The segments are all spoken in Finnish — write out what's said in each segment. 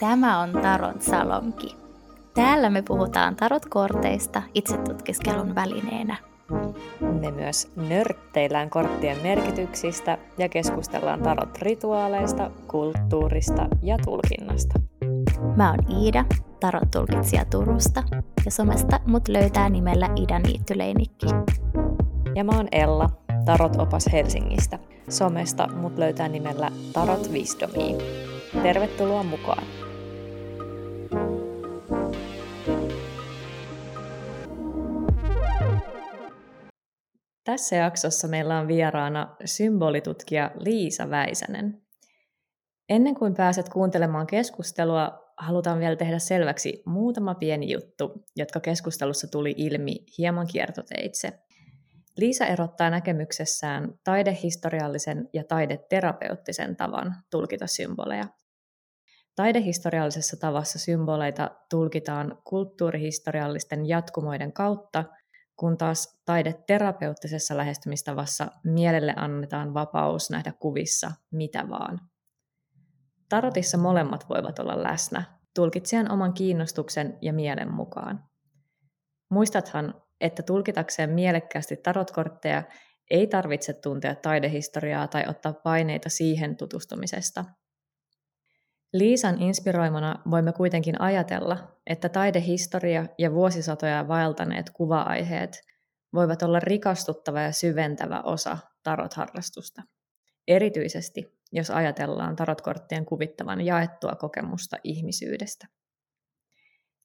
Tämä on Tarot Salonki. Täällä me puhutaan tarotkorteista itsetutkiskelun välineenä. Me myös nörtteillään korttien merkityksistä ja keskustellaan tarot-rituaaleista, kulttuurista ja tulkinnasta. Mä oon Iida, tarot-tulkitsija Turusta, ja somesta mut löytää nimellä Ida Niittyleinikki. Ja mä oon Ella, tarot-opas Helsingistä. Somesta mut löytää nimellä Tarot Wisdomia. Tervetuloa mukaan! Tässä jaksossa meillä on vieraana symbolitutkija Liisa Väisänen. Ennen kuin pääset kuuntelemaan keskustelua, halutaan vielä tehdä selväksi muutama pieni juttu, jotka keskustelussa tuli ilmi hieman kiertoteitse. Liisa erottaa näkemyksessään taidehistoriallisen ja taideterapeuttisen tavan tulkita symboleja. Taidehistoriallisessa tavassa symboleita tulkitaan kulttuurihistoriallisten jatkumoiden kautta – kun taas taideterapeuttisessa lähestymistavassa mielelle annetaan vapaus nähdä kuvissa mitä vaan. Tarotissa molemmat voivat olla läsnä, tulkitsijan oman kiinnostuksen ja mielen mukaan. Muistathan, että tulkitakseen mielekkäästi tarotkortteja ei tarvitse tuntea taidehistoriaa tai ottaa paineita siihen tutustumisesta – Liisan inspiroimana voimme kuitenkin ajatella, että taidehistoria ja vuosisatoja vaeltaneet kuva-aiheet voivat olla rikastuttava ja syventävä osa tarotharrastusta. Erityisesti, jos ajatellaan tarotkorttien kuvittavan jaettua kokemusta ihmisyydestä.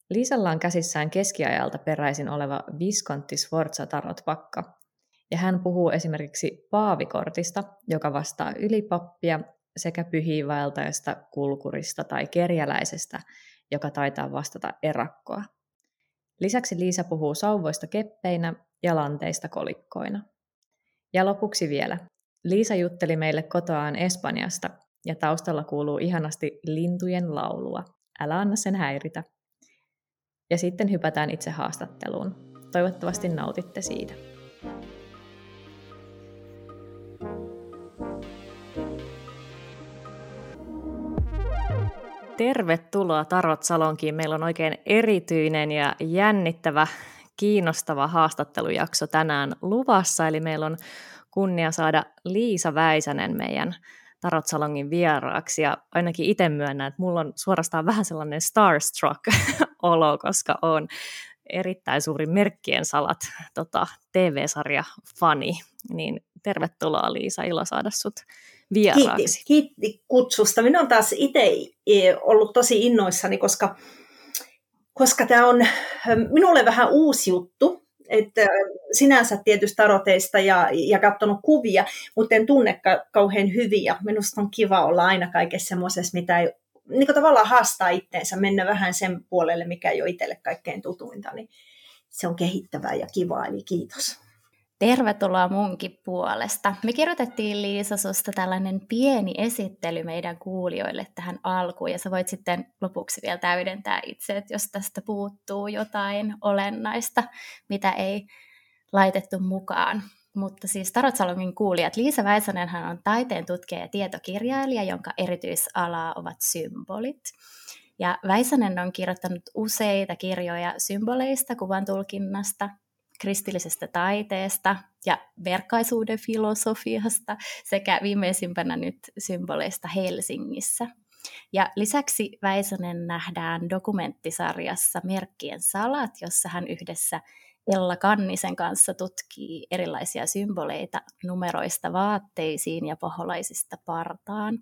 Liisalla on käsissään keskiajalta peräisin oleva Visconti Sforza tarotpakka, ja hän puhuu esimerkiksi paavikortista, joka vastaa ylipappia sekä pyhiinvaeltajasta, kulkurista tai kerjäläisestä, joka taitaa vastata erakkoa. Lisäksi Liisa puhuu sauvoista keppeinä ja lanteista kolikkoina. Ja lopuksi vielä. Liisa jutteli meille kotoaan Espanjasta ja taustalla kuuluu ihanasti lintujen laulua. Älä anna sen häiritä. Ja sitten hypätään itse haastatteluun. Toivottavasti nautitte siitä. Tervetuloa Tarot Salonkiin. Meillä on oikein erityinen ja jännittävä, kiinnostava haastattelujakso tänään luvassa. Eli meillä on kunnia saada Liisa Väisänen meidän Tarot Salongin vieraaksi. Ja ainakin itse myönnän, että mulla on suorastaan vähän sellainen starstruck olo, koska on erittäin suuri Merkkien salat tota, TV-sarja fani. Niin tervetuloa Liisa, ilo saada sut vieraaksi. Kiitti, kiitti kutsusta. Minä olen taas itse e, ollut tosi innoissani, koska, koska tämä on minulle vähän uusi juttu. Että sinänsä tietysti taroteista ja, ja katsonut kuvia, mutta en tunne ka- kauhean hyvin. Ja minusta on kiva olla aina kaikessa semmoisessa, mitä ei niin tavallaan haastaa itteensä, mennä vähän sen puolelle, mikä ei ole itselle kaikkein tutuinta, niin se on kehittävää ja kivaa, eli kiitos. Tervetuloa munkin puolesta. Me kirjoitettiin Liisa susta tällainen pieni esittely meidän kuulijoille tähän alkuun, ja sä voit sitten lopuksi vielä täydentää itse, että jos tästä puuttuu jotain olennaista, mitä ei laitettu mukaan. Mutta siis Tarot Salongin kuulijat, Liisa Väisänen hän on taiteen tutkija ja tietokirjailija, jonka erityisalaa ovat symbolit. Ja Väisänen on kirjoittanut useita kirjoja symboleista, kuvan tulkinnasta, kristillisestä taiteesta ja verkkaisuuden filosofiasta sekä viimeisimpänä nyt symboleista Helsingissä. Ja lisäksi Väisänen nähdään dokumenttisarjassa Merkkien salat, jossa hän yhdessä Ella Kannisen kanssa tutkii erilaisia symboleita numeroista vaatteisiin ja paholaisista partaan.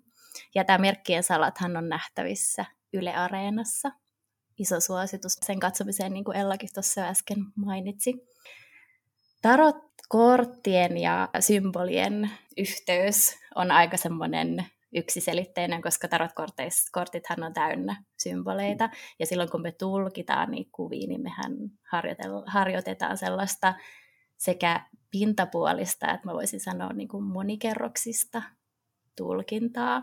Ja tämä Merkkien salathan on nähtävissä Yle Areenassa. Iso suositus sen katsomiseen, niin kuin Ellakin tuossa äsken mainitsi. Tarot-korttien ja symbolien yhteys on aika semmoinen yksiselitteinen, koska tarotkortithan on täynnä symboleita. Ja silloin kun me tulkitaan niitä kuvia, niin mehän harjoitetaan sellaista sekä pintapuolista, että mä voisin sanoa niin kuin monikerroksista tulkintaa.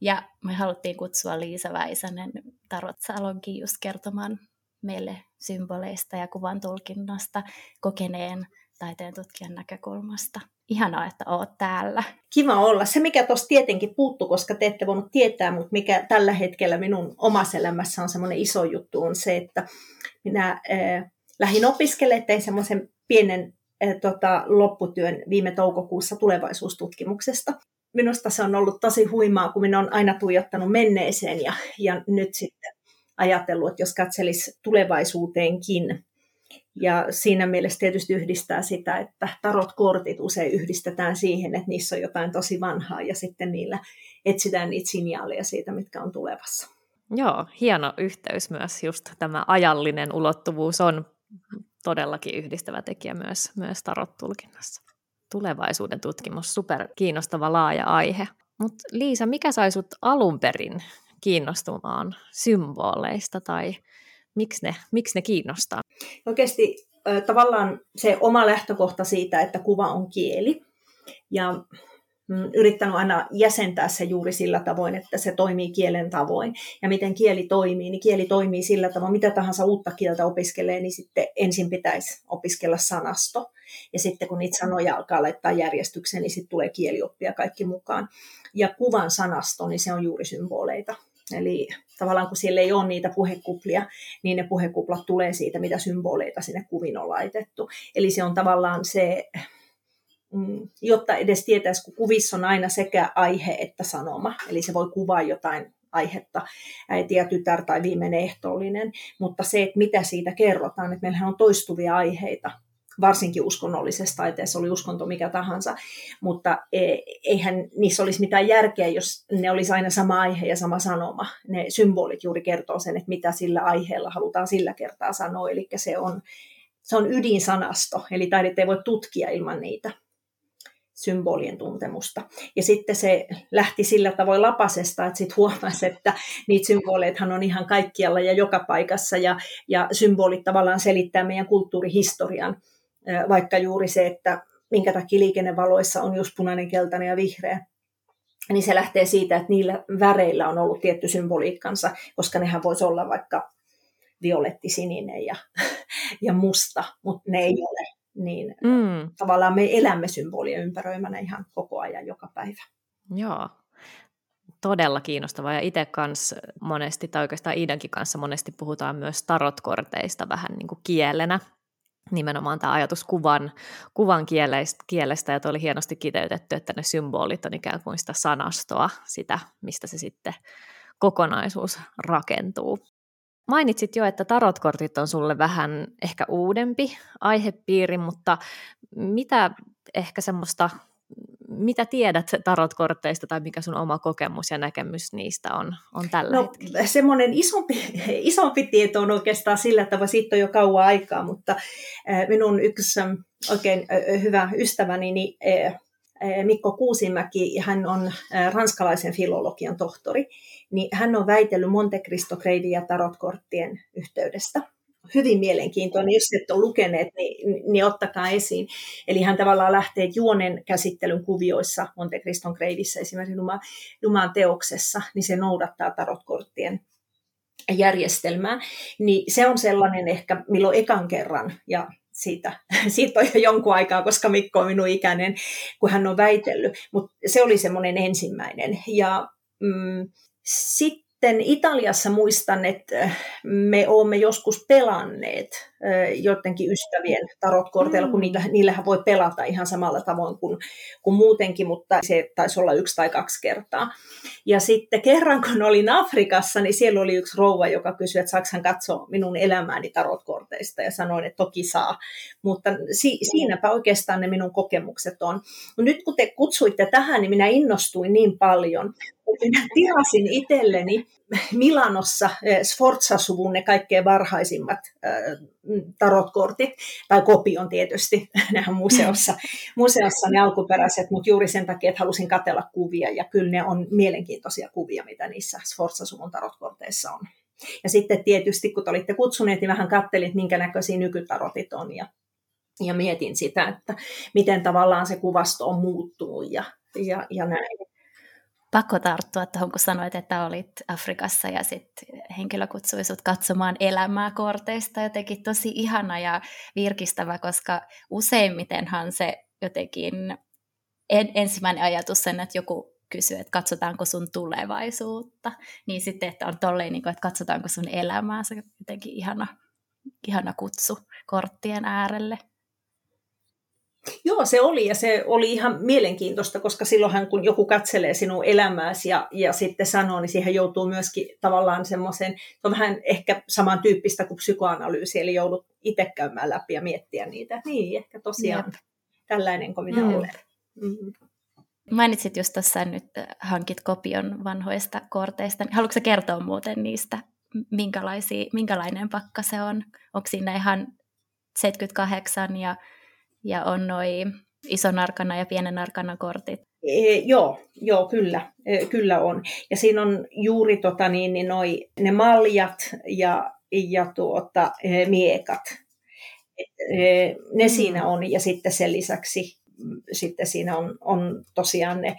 Ja me haluttiin kutsua Liisa Väisänen Tarot Salonkin just kertomaan meille symboleista ja kuvan tulkinnasta kokeneen taiteen tutkijan näkökulmasta. Ihanaa, että oot täällä. Kiva olla. Se, mikä tuossa tietenkin puuttu, koska te ette voinut tietää, mutta mikä tällä hetkellä minun omassa elämässä on semmoinen iso juttu, on se, että minä äh, lähdin opiskelemaan, tein semmoisen pienen äh, tota, lopputyön viime toukokuussa tulevaisuustutkimuksesta. Minusta se on ollut tosi huimaa, kun minä olen aina tuijottanut menneeseen ja, ja nyt sitten ajatellut, että jos katselisi tulevaisuuteenkin, ja siinä mielessä tietysti yhdistää sitä, että tarot-kortit usein yhdistetään siihen, että niissä on jotain tosi vanhaa ja sitten niillä etsitään niitä signaaleja siitä, mitkä on tulevassa. Joo, hieno yhteys myös. Just tämä ajallinen ulottuvuus on todellakin yhdistävä tekijä myös, myös tarot-tulkinnassa. Tulevaisuuden tutkimus, super kiinnostava laaja aihe. Mutta Liisa, mikä sai sut alun perin kiinnostumaan symboleista tai miksi ne, miksi ne kiinnostaa? Oikeasti tavallaan se oma lähtökohta siitä, että kuva on kieli. Ja mm, yrittänyt aina jäsentää se juuri sillä tavoin, että se toimii kielen tavoin. Ja miten kieli toimii, niin kieli toimii sillä tavoin, mitä tahansa uutta kieltä opiskelee, niin sitten ensin pitäisi opiskella sanasto. Ja sitten kun niitä sanoja alkaa laittaa järjestykseen, niin sitten tulee kielioppia kaikki mukaan. Ja kuvan sanasto, niin se on juuri symboleita. Eli tavallaan kun siellä ei ole niitä puhekuplia, niin ne puhekuplat tulee siitä, mitä symboleita sinne kuvin on laitettu. Eli se on tavallaan se, mm, jotta edes tietäisi, kun kuvissa on aina sekä aihe että sanoma, eli se voi kuvaa jotain aihetta, äiti ja tytär tai viimeinen ehtoollinen, mutta se, että mitä siitä kerrotaan, että meillähän on toistuvia aiheita, varsinkin uskonnollisessa taiteessa, oli uskonto mikä tahansa, mutta e, eihän niissä olisi mitään järkeä, jos ne olisi aina sama aihe ja sama sanoma. Ne symbolit juuri kertoo sen, että mitä sillä aiheella halutaan sillä kertaa sanoa, eli se on, se on ydinsanasto, eli taidetta ei voi tutkia ilman niitä symbolien tuntemusta. Ja sitten se lähti sillä tavoin lapasesta, että sitten huomasi, että niitä symboleithan on ihan kaikkialla ja joka paikassa, ja, ja symbolit tavallaan selittää meidän kulttuurihistorian vaikka juuri se, että minkä takia liikennevaloissa on just punainen, keltainen ja vihreä, niin se lähtee siitä, että niillä väreillä on ollut tietty symboliikkansa, koska nehän voisi olla vaikka violetti, sininen ja, ja musta, mutta ne ei ole. Niin mm. tavallaan me elämme symbolien ympäröimänä ihan koko ajan joka päivä. Joo, todella kiinnostavaa. Ja itse kanssa monesti, tai oikeastaan Iidankin kanssa monesti puhutaan myös tarotkorteista vähän niin kuin kielenä nimenomaan tämä ajatus kuvan, kuvan kielestä, kielestä, ja oli hienosti kiteytetty, että ne symbolit on ikään kuin sitä sanastoa, sitä, mistä se sitten kokonaisuus rakentuu. Mainitsit jo, että tarotkortit on sulle vähän ehkä uudempi aihepiiri, mutta mitä ehkä semmoista mitä tiedät tarotkortteista tai mikä sun oma kokemus ja näkemys niistä on, on tällä no, hetkellä? Semmoinen isompi, isompi tieto on oikeastaan sillä tavalla, siitä on jo kauan aikaa, mutta minun yksi oikein hyvä ystäväni, niin Mikko Kuusimäki, hän on ranskalaisen filologian tohtori, niin hän on väitellyt Monte Cristo Creidin ja tarotkorttien yhteydestä hyvin mielenkiintoinen. Jos et ole lukeneet, niin, niin ottakaa esiin. Eli hän tavallaan lähtee juonen käsittelyn kuvioissa Monte Criston Greidissä, esimerkiksi Numaan teoksessa, niin se noudattaa tarotkorttien järjestelmää. Niin se on sellainen ehkä, milloin ekan kerran, ja siitä, siitä on jo jonkun aikaa, koska Mikko on minun ikäinen, kun hän on väitellyt, mutta se oli semmoinen ensimmäinen. Ja mm, sitten sitten Italiassa muistan, että me olemme joskus pelanneet joidenkin ystävien tarotkorteilla, mm. kun niillä, niillähän voi pelata ihan samalla tavoin kuin, kuin muutenkin, mutta se taisi olla yksi tai kaksi kertaa. Ja sitten kerran, kun olin Afrikassa, niin siellä oli yksi rouva, joka kysyi, että saako hän katsoa minun elämääni tarotkorteista, ja sanoin, että toki saa. Mutta si- siinäpä oikeastaan ne minun kokemukset on. No nyt kun te kutsuitte tähän, niin minä innostuin niin paljon, minä tirasin itselleni Milanossa Sforza-suvun ne kaikkein varhaisimmat tarotkortit, tai kopion tietysti, nehän museossa, museossa ne alkuperäiset, mutta juuri sen takia, että halusin katella kuvia, ja kyllä ne on mielenkiintoisia kuvia, mitä niissä Sforza-suvun tarotkorteissa on. Ja sitten tietysti, kun te olitte kutsuneet, niin vähän kattelit, minkä näköisiä nykytarotit on, ja, ja mietin sitä, että miten tavallaan se kuvasto on muuttunut, ja, ja, ja näin pakko tarttua tuohon, kun sanoit, että olit Afrikassa ja sitten henkilö kutsui sut katsomaan elämää korteista. Jotenkin tosi ihana ja virkistävä, koska useimmitenhan se jotenkin en, ensimmäinen ajatus sen, että joku kysyy, että katsotaanko sun tulevaisuutta, niin sitten, että on tolleen, niin kuin, että katsotaanko sun elämää, se on jotenkin ihana, ihana kutsu korttien äärelle. Joo, se oli ja se oli ihan mielenkiintoista, koska silloinhan kun joku katselee sinun elämääsi ja, ja sitten sanoo, niin siihen joutuu myöskin tavallaan semmoisen, se on vähän ehkä samantyyppistä kuin psykoanalyysi, eli joudut itse käymään läpi ja miettiä niitä. Niin, ehkä tosiaan Jep. tällainen kuin minä mm. olen. Mm. Mainitsit just tuossa nyt hankit kopion vanhoista korteista. Haluatko kertoa muuten niistä, minkälaisia, minkälainen pakka se on? Onko siinä ihan 78 ja ja on noin ison arkana ja pienen arkana kortit. E, joo, joo, kyllä, e, kyllä on. Ja siinä on juuri tota, niin, niin noi, ne maljat ja, ja tuota, e, miekat. E, ne mm. siinä on ja sitten sen lisäksi sitten siinä on, on tosiaan ne,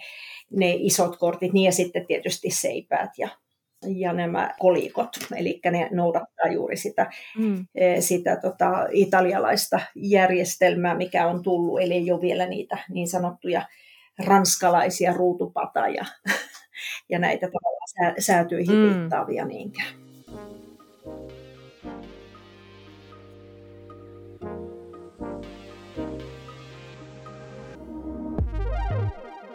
ne isot kortit, niin ja sitten tietysti seipäät ja, ja nämä kolikot, eli ne noudattaa juuri sitä, mm. E, sitä tota, italialaista järjestelmää, mikä on tullut, eli ei ole vielä niitä niin sanottuja ranskalaisia ruutupata ja, ja näitä tavallaan säätyihin mm. viittaavia niinkään.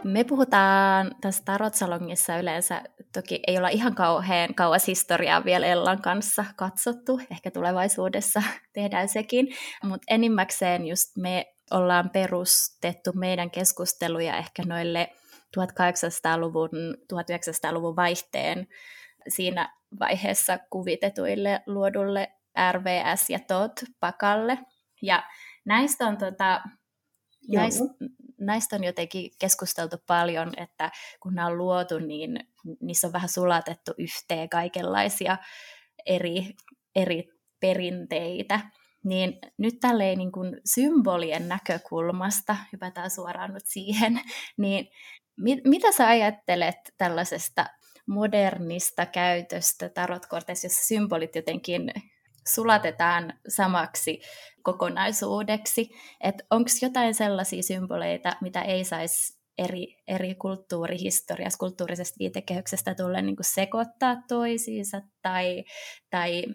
Me puhutaan tässä Tarotsalongissa yleensä, toki ei olla ihan kauhean kauas historiaa vielä Ellan kanssa katsottu, ehkä tulevaisuudessa tehdään sekin, mutta enimmäkseen just me ollaan perustettu meidän keskusteluja ehkä noille 1800-luvun, 1900-luvun vaihteen siinä vaiheessa kuvitetuille luodulle RVS ja TOT-pakalle. Ja näistä on tota, näistä, näistä on jotenkin keskusteltu paljon, että kun nämä on luotu, niin niissä on vähän sulatettu yhteen kaikenlaisia eri, eri perinteitä. Niin nyt tälleen niin kuin symbolien näkökulmasta, hypätään suoraan nyt siihen, niin mit, mitä sä ajattelet tällaisesta modernista käytöstä tarotkorteissa, jossa symbolit jotenkin sulatetaan samaksi kokonaisuudeksi. Että onko jotain sellaisia symboleita, mitä ei saisi eri, eri kulttuurihistoriassa, kulttuurisesta viitekehyksestä tulla niin sekoittaa toisiinsa, tai, tai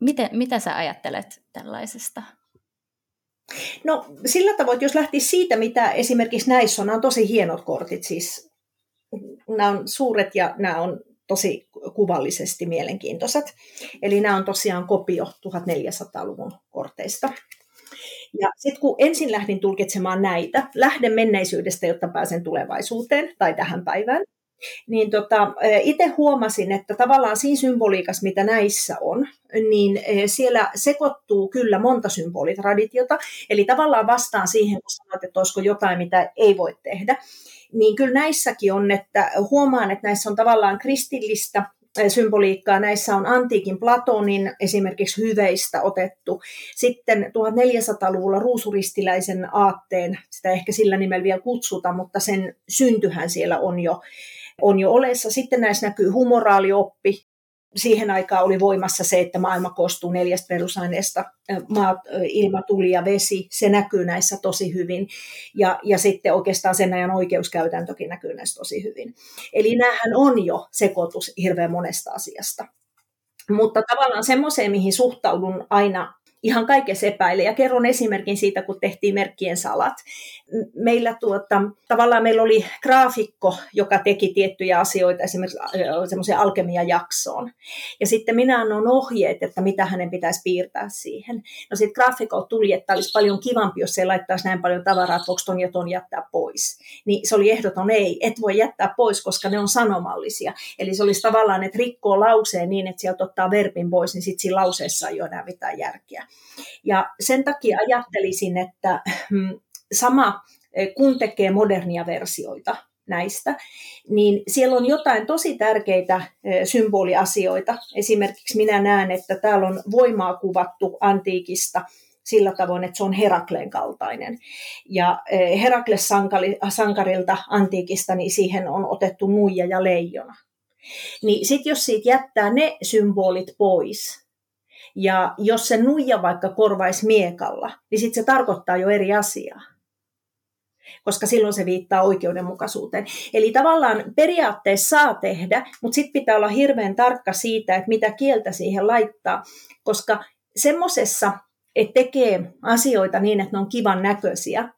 miten, mitä sä ajattelet tällaisesta? No sillä tavoin, että jos lähti siitä, mitä esimerkiksi näissä on, nämä on tosi hienot kortit, siis nämä on suuret ja nämä on tosi kuvallisesti mielenkiintoiset. Eli nämä on tosiaan kopio 1400-luvun korteista. Ja sitten kun ensin lähdin tulkitsemaan näitä, lähden menneisyydestä, jotta pääsen tulevaisuuteen tai tähän päivään, niin tota, itse huomasin, että tavallaan siinä symboliikassa, mitä näissä on, niin siellä sekoittuu kyllä monta symbolitraditiota, eli tavallaan vastaan siihen, kun sanot, että olisiko jotain, mitä ei voi tehdä, niin kyllä näissäkin on, että huomaan, että näissä on tavallaan kristillistä symboliikkaa. Näissä on antiikin Platonin esimerkiksi hyveistä otettu. Sitten 1400-luvulla ruusuristiläisen aatteen, sitä ehkä sillä nimellä vielä kutsuta, mutta sen syntyhän siellä on jo, on jo olessa. Sitten näissä näkyy humoraalioppi, siihen aikaan oli voimassa se, että maailma koostuu neljästä perusaineesta, maa, ilma, tuli ja vesi, se näkyy näissä tosi hyvin. Ja, ja sitten oikeastaan sen ajan oikeuskäytäntökin näkyy näissä tosi hyvin. Eli näähän on jo sekoitus hirveän monesta asiasta. Mutta tavallaan semmoiseen, mihin suhtaudun aina ihan kaikessa epäile. Ja kerron esimerkin siitä, kun tehtiin merkkien salat. Meillä tuota, tavallaan meillä oli graafikko, joka teki tiettyjä asioita esimerkiksi semmoiseen alkemia-jaksoon. Ja sitten minä annoin ohjeet, että mitä hänen pitäisi piirtää siihen. No sitten graafikko tuli, että olisi paljon kivampi, jos se laittaisi näin paljon tavaraa, että voiko ton ja ton jättää pois. Niin se oli ehdoton ei, et voi jättää pois, koska ne on sanomallisia. Eli se olisi tavallaan, että rikkoo lauseen niin, että sieltä ottaa verbin pois, niin sitten siinä lauseessa ei ole enää mitään järkeä. Ja sen takia ajattelisin, että mm, sama eh, kun tekee modernia versioita näistä, niin siellä on jotain tosi tärkeitä eh, symboliasioita. Esimerkiksi minä näen, että täällä on voimaa kuvattu antiikista sillä tavoin, että se on Herakleen kaltainen. Ja eh, Herakles sankarilta antiikista, niin siihen on otettu nuija ja leijona. Niin sitten jos siitä jättää ne symbolit pois, ja jos se nuija vaikka korvaisi miekalla, niin sitten se tarkoittaa jo eri asiaa. Koska silloin se viittaa oikeudenmukaisuuteen. Eli tavallaan periaatteessa saa tehdä, mutta sitten pitää olla hirveän tarkka siitä, että mitä kieltä siihen laittaa, koska semmoisessa, että tekee asioita niin, että ne on kivan näköisiä,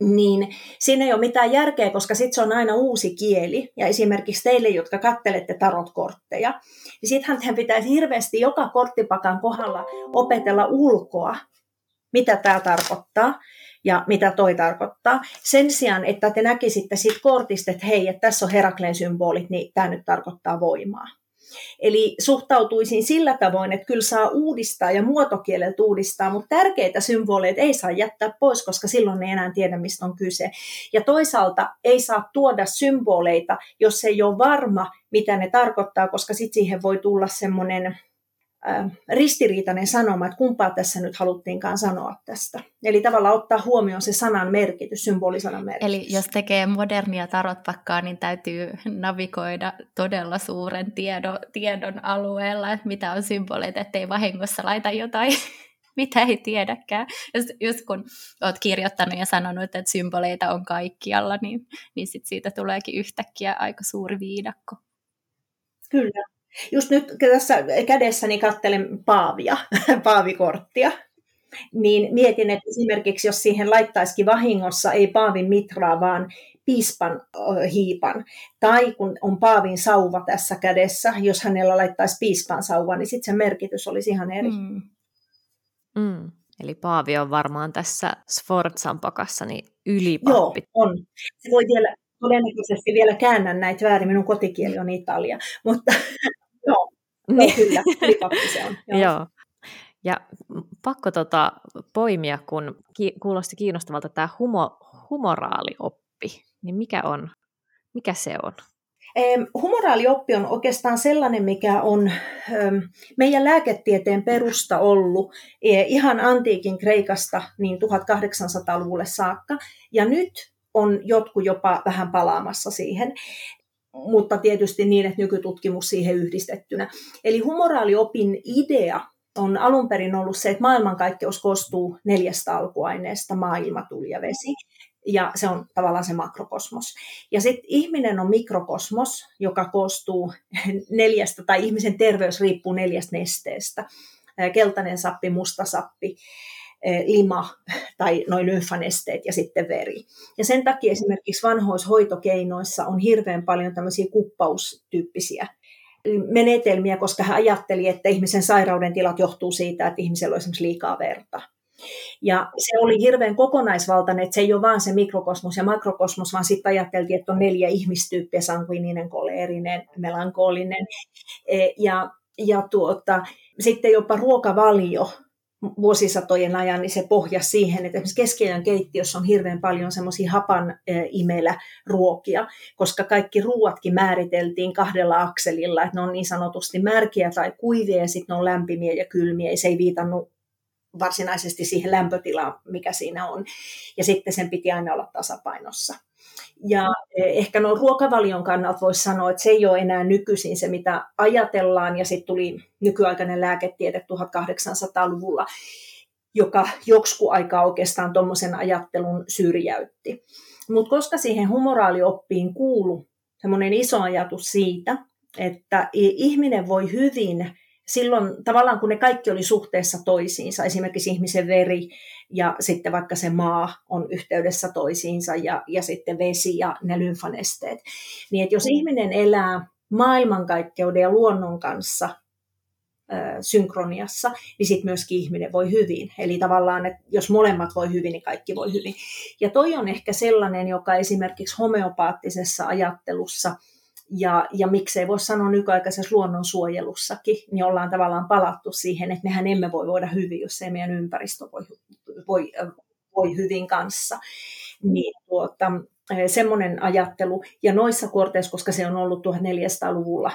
niin siinä ei ole mitään järkeä, koska sitten se on aina uusi kieli. Ja esimerkiksi teille, jotka kattelette tarotkortteja, niin sittenhän pitäisi hirveästi joka korttipakan kohdalla opetella ulkoa, mitä tämä tarkoittaa ja mitä toi tarkoittaa. Sen sijaan, että te näkisitte siitä kortista, että hei, että tässä on Herakleen symbolit, niin tämä nyt tarkoittaa voimaa. Eli suhtautuisin sillä tavoin, että kyllä saa uudistaa ja muotokieleltä uudistaa, mutta tärkeitä symboleita ei saa jättää pois, koska silloin ei enää tiedä, mistä on kyse. Ja toisaalta ei saa tuoda symboleita, jos ei ole varma, mitä ne tarkoittaa, koska sitten siihen voi tulla semmoinen ristiriitainen sanoma, että kumpaa tässä nyt haluttiinkaan sanoa tästä. Eli tavallaan ottaa huomioon se sanan merkitys, symbolisanan merkitys. Eli jos tekee modernia tarotpakkaa, niin täytyy navigoida todella suuren tiedon, tiedon alueella, että mitä on symboleita, ettei vahingossa laita jotain, mitä ei tiedäkään. Just, just kun olet kirjoittanut ja sanonut, että symboleita on kaikkialla, niin, niin sit siitä tuleekin yhtäkkiä aika suuri viidakko. Kyllä. Just nyt tässä kädessäni kattelen paavia, paavikorttia, niin mietin, että esimerkiksi jos siihen laittaisikin vahingossa ei paavin mitraa, vaan piispan hiipan, tai kun on paavin sauva tässä kädessä, jos hänellä laittaisi piispan sauva, niin sitten se merkitys olisi ihan eri. Mm. Mm. Eli Paavi on varmaan tässä Sforzan pakassa niin ylipappi. Joo, on. Se voi vielä, todennäköisesti vielä käännä näitä väärin, minun kotikieli on Italia, mutta Joo, niin. kyllä, se on. Joo. Joo. Ja pakko tota poimia, kun ki- kuulosti kiinnostavalta tämä humo, humoraalioppi, niin mikä on, mikä se on? Humoraalioppi on oikeastaan sellainen, mikä on meidän lääketieteen perusta ollut e, ihan antiikin Kreikasta niin 1800-luvulle saakka. Ja nyt on jotkut jopa vähän palaamassa siihen mutta tietysti niin, että nykytutkimus siihen yhdistettynä. Eli humoraaliopin idea on alun perin ollut se, että maailmankaikkeus koostuu neljästä alkuaineesta, maa, ilma, tuli ja vesi. Ja se on tavallaan se makrokosmos. Ja sitten ihminen on mikrokosmos, joka koostuu neljästä, tai ihmisen terveys riippuu neljästä nesteestä. Keltainen sappi, musta sappi, lima tai noin lymfanesteet ja sitten veri. Ja sen takia esimerkiksi vanhoishoitokeinoissa on hirveän paljon tämmöisiä kuppaustyyppisiä menetelmiä, koska hän ajatteli, että ihmisen sairauden tilat johtuu siitä, että ihmisellä on esimerkiksi liikaa verta. Ja se oli hirveän kokonaisvaltainen, että se ei ole vain se mikrokosmos ja makrokosmos, vaan sitten ajateltiin, että on neljä ihmistyyppiä, sanguininen, koleerinen, melankolinen. Eh, ja, ja tuota, sitten jopa ruokavalio vuosisatojen ajan, niin se pohjasi siihen, että esimerkiksi keskiajan keittiössä on hirveän paljon semmoisia hapan imellä ruokia, koska kaikki ruuatkin määriteltiin kahdella akselilla, että ne on niin sanotusti märkiä tai kuivia ja sitten ne on lämpimiä ja kylmiä, ja se ei viitannut varsinaisesti siihen lämpötilaan, mikä siinä on. Ja sitten sen piti aina olla tasapainossa. Ja eh, ehkä no ruokavalion kannalta voisi sanoa, että se ei ole enää nykyisin se, mitä ajatellaan, ja sitten tuli nykyaikainen lääketiede 1800-luvulla, joka joksku aikaa oikeastaan tuommoisen ajattelun syrjäytti. Mutta koska siihen humoraalioppiin kuulu semmoinen iso ajatus siitä, että ihminen voi hyvin silloin tavallaan kun ne kaikki oli suhteessa toisiinsa, esimerkiksi ihmisen veri ja sitten vaikka se maa on yhteydessä toisiinsa ja, ja sitten vesi ja ne lymfanesteet, niin että jos ihminen elää maailmankaikkeuden ja luonnon kanssa synkroniassa, niin sitten myöskin ihminen voi hyvin. Eli tavallaan, että jos molemmat voi hyvin, niin kaikki voi hyvin. Ja toi on ehkä sellainen, joka esimerkiksi homeopaattisessa ajattelussa – ja, ja miksei voi sanoa nykyaikaisessa luonnonsuojelussakin, niin ollaan tavallaan palattu siihen, että mehän emme voi voida hyvin, jos ei meidän ympäristö voi, voi, voi hyvin kanssa. Niin tuota, semmoinen ajattelu. Ja noissa korteissa, koska se on ollut 1400-luvulla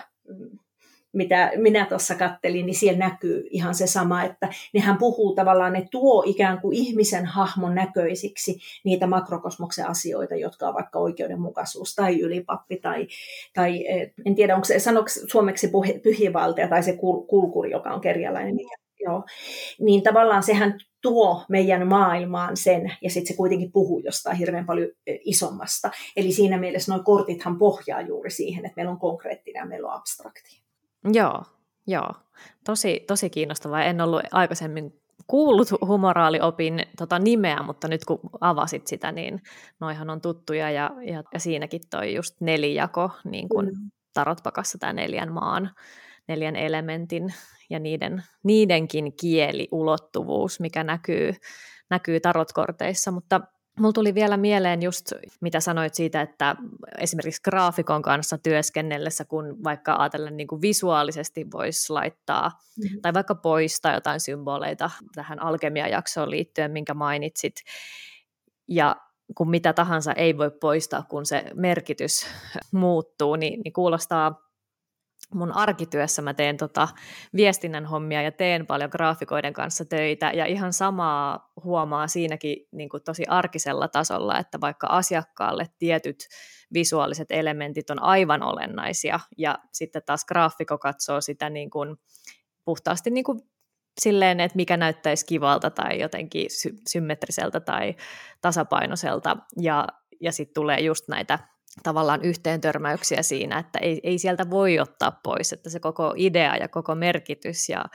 mitä minä tuossa kattelin, niin siellä näkyy ihan se sama, että nehän puhuu tavallaan, ne tuo ikään kuin ihmisen hahmon näköisiksi niitä makrokosmoksen asioita, jotka on vaikka oikeudenmukaisuus tai ylipappi tai, tai eh, en tiedä, onko se sanoksi suomeksi pyhivaltaja tai se kulkuri, joka on kerjäläinen, mikä Joo. Niin tavallaan sehän tuo meidän maailmaan sen, ja sitten se kuitenkin puhuu jostain hirveän paljon isommasta. Eli siinä mielessä nuo kortithan pohjaa juuri siihen, että meillä on konkreettinen ja meillä on abstrakti. Joo, joo. Tosi, tosi kiinnostavaa. En ollut aikaisemmin kuullut humoraaliopin tota nimeä, mutta nyt kun avasit sitä, niin noihan on tuttuja ja, ja, ja siinäkin toi just nelijako, niin kuin mm. tarotpakassa tämä neljän maan, neljän elementin ja niiden, niidenkin kieliulottuvuus, mikä näkyy, näkyy tarotkorteissa, mutta Mulla tuli vielä mieleen just, mitä sanoit siitä, että esimerkiksi graafikon kanssa työskennellessä, kun vaikka ajatellen niin kuin visuaalisesti voisi laittaa, mm-hmm. tai vaikka poistaa jotain symboleita tähän alkemiajaksoon liittyen, minkä mainitsit, ja kun mitä tahansa ei voi poistaa, kun se merkitys muuttuu, niin, niin kuulostaa mun arkityössä mä teen tota viestinnän hommia ja teen paljon graafikoiden kanssa töitä ja ihan samaa huomaa siinäkin niin kuin tosi arkisella tasolla, että vaikka asiakkaalle tietyt visuaaliset elementit on aivan olennaisia ja sitten taas graafikko katsoo sitä niin kuin puhtaasti niin kuin silleen, että mikä näyttäisi kivalta tai jotenkin sy- symmetriseltä tai tasapainoiselta ja, ja sitten tulee just näitä tavallaan yhteen törmäyksiä siinä, että ei, ei sieltä voi ottaa pois, että se koko idea ja koko merkitys ja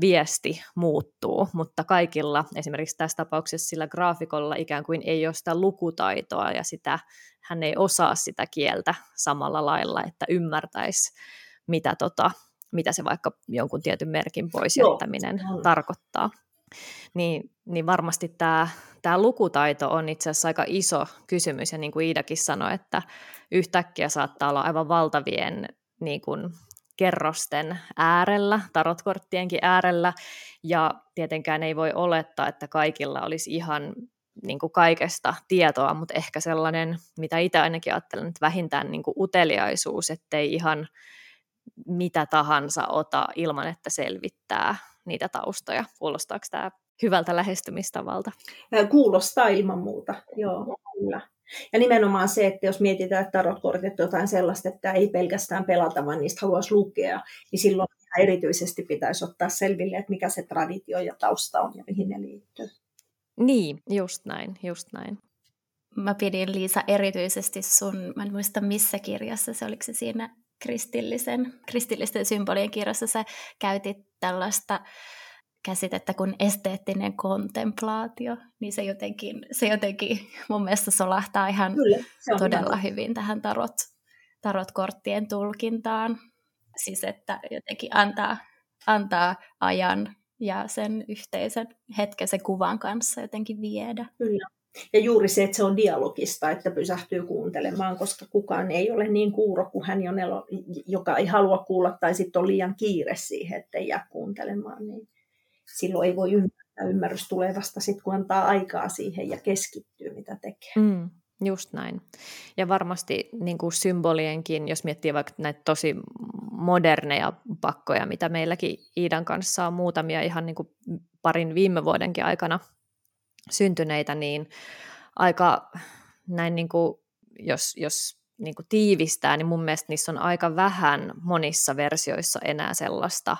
viesti muuttuu, mutta kaikilla, esimerkiksi tässä tapauksessa sillä graafikolla ikään kuin ei ole sitä lukutaitoa ja sitä, hän ei osaa sitä kieltä samalla lailla, että ymmärtäisi, mitä, tota, mitä se vaikka jonkun tietyn merkin pois jättäminen tarkoittaa niin, niin varmasti tämä, tämä lukutaito on itse asiassa aika iso kysymys, ja niin kuin Iidakin sanoi, että yhtäkkiä saattaa olla aivan valtavien niin kuin, kerrosten äärellä, tarotkorttienkin äärellä, ja tietenkään ei voi olettaa, että kaikilla olisi ihan niin kuin kaikesta tietoa, mutta ehkä sellainen, mitä itse ainakin ajattelen, että vähintään niin kuin uteliaisuus, ettei ihan mitä tahansa ota ilman, että selvittää niitä taustoja. Kuulostaako tämä hyvältä lähestymistavalta? Kuulostaa ilman muuta, joo, kyllä. Ja nimenomaan se, että jos mietitään, että tarotkortit on jotain sellaista, että ei pelkästään pelata, vaan niistä haluaisi lukea, niin silloin erityisesti pitäisi ottaa selville, että mikä se traditio ja tausta on ja mihin ne liittyy. Niin, just näin, just näin. Mä pidin Liisa erityisesti sun, mä en muista missä kirjassa se, oliko se siinä kristillisen, kristillisten symbolien kirjassa sä käytit tällaista käsitettä kuin esteettinen kontemplaatio, niin se jotenkin, se jotenkin mun mielestä solahtaa ihan Kyllä, todella hyvä. hyvin tähän tarot, tarotkorttien tulkintaan. Siis että jotenkin antaa, antaa ajan ja sen yhteisen hetken sen kuvan kanssa jotenkin viedä. Kyllä. Ja juuri se, että se on dialogista, että pysähtyy kuuntelemaan, koska kukaan ei ole niin kuuro kuin hän, joka ei halua kuulla, tai sitten on liian kiire siihen, että ei jää kuuntelemaan, niin silloin ei voi ymmärtää. Ymmärrys tulee vasta sitten, kun antaa aikaa siihen ja keskittyy, mitä tekee. Mm, just näin. Ja varmasti niin kuin symbolienkin, jos miettii vaikka näitä tosi moderneja pakkoja, mitä meilläkin Iidan kanssa on muutamia ihan niin kuin parin viime vuodenkin aikana syntyneitä, niin aika näin niin kuin, jos, jos niin kuin tiivistää, niin mun mielestä niissä on aika vähän monissa versioissa enää sellaista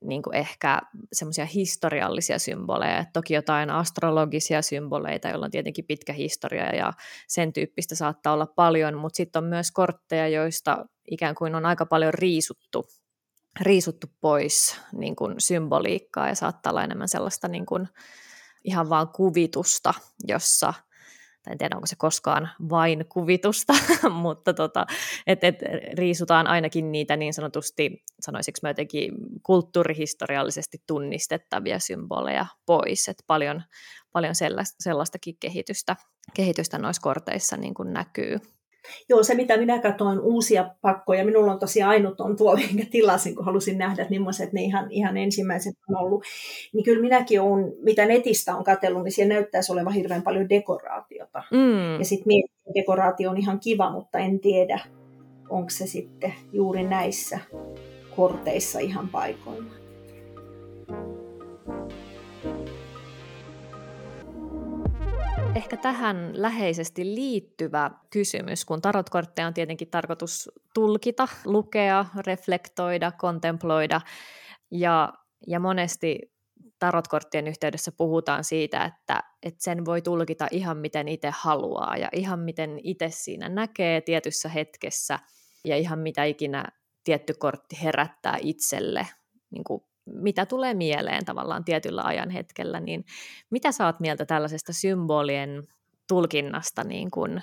niin kuin ehkä semmoisia historiallisia symboleja, toki jotain astrologisia symboleita, joilla on tietenkin pitkä historia ja sen tyyppistä saattaa olla paljon, mutta sitten on myös kortteja, joista ikään kuin on aika paljon riisuttu, riisuttu pois niin kuin symboliikkaa ja saattaa olla enemmän sellaista niin kuin, ihan vaan kuvitusta, jossa tai en tiedä onko se koskaan vain kuvitusta, mutta tota, et, et, riisutaan ainakin niitä niin sanotusti, sanoisiko mä jotenkin kulttuurihistoriallisesti tunnistettavia symboleja pois, että paljon, paljon sellaistakin kehitystä, kehitystä noissa korteissa niin kuin näkyy. Joo, se mitä minä katsoin uusia pakkoja, minulla on tosiaan ainut on tuo, minkä tilasin, kun halusin nähdä, että millaiset ne ihan, ihan ensimmäiset on ollut. Niin kyllä minäkin olen, mitä netistä on katsellut, niin siellä näyttäisi olevan hirveän paljon dekoraatiota. Mm. Ja sitten mietin, dekoraatio on ihan kiva, mutta en tiedä, onko se sitten juuri näissä korteissa ihan paikoilla. Ehkä tähän läheisesti liittyvä kysymys, kun tarotkortteja on tietenkin tarkoitus tulkita, lukea, reflektoida, kontemploida, ja, ja monesti tarotkorttien yhteydessä puhutaan siitä, että, että sen voi tulkita ihan miten itse haluaa ja ihan miten itse siinä näkee tietyssä hetkessä ja ihan mitä ikinä tietty kortti herättää itselle, niin kuin mitä tulee mieleen tavallaan tietyllä ajan hetkellä, niin mitä oot mieltä tällaisesta symbolien tulkinnasta niin kuin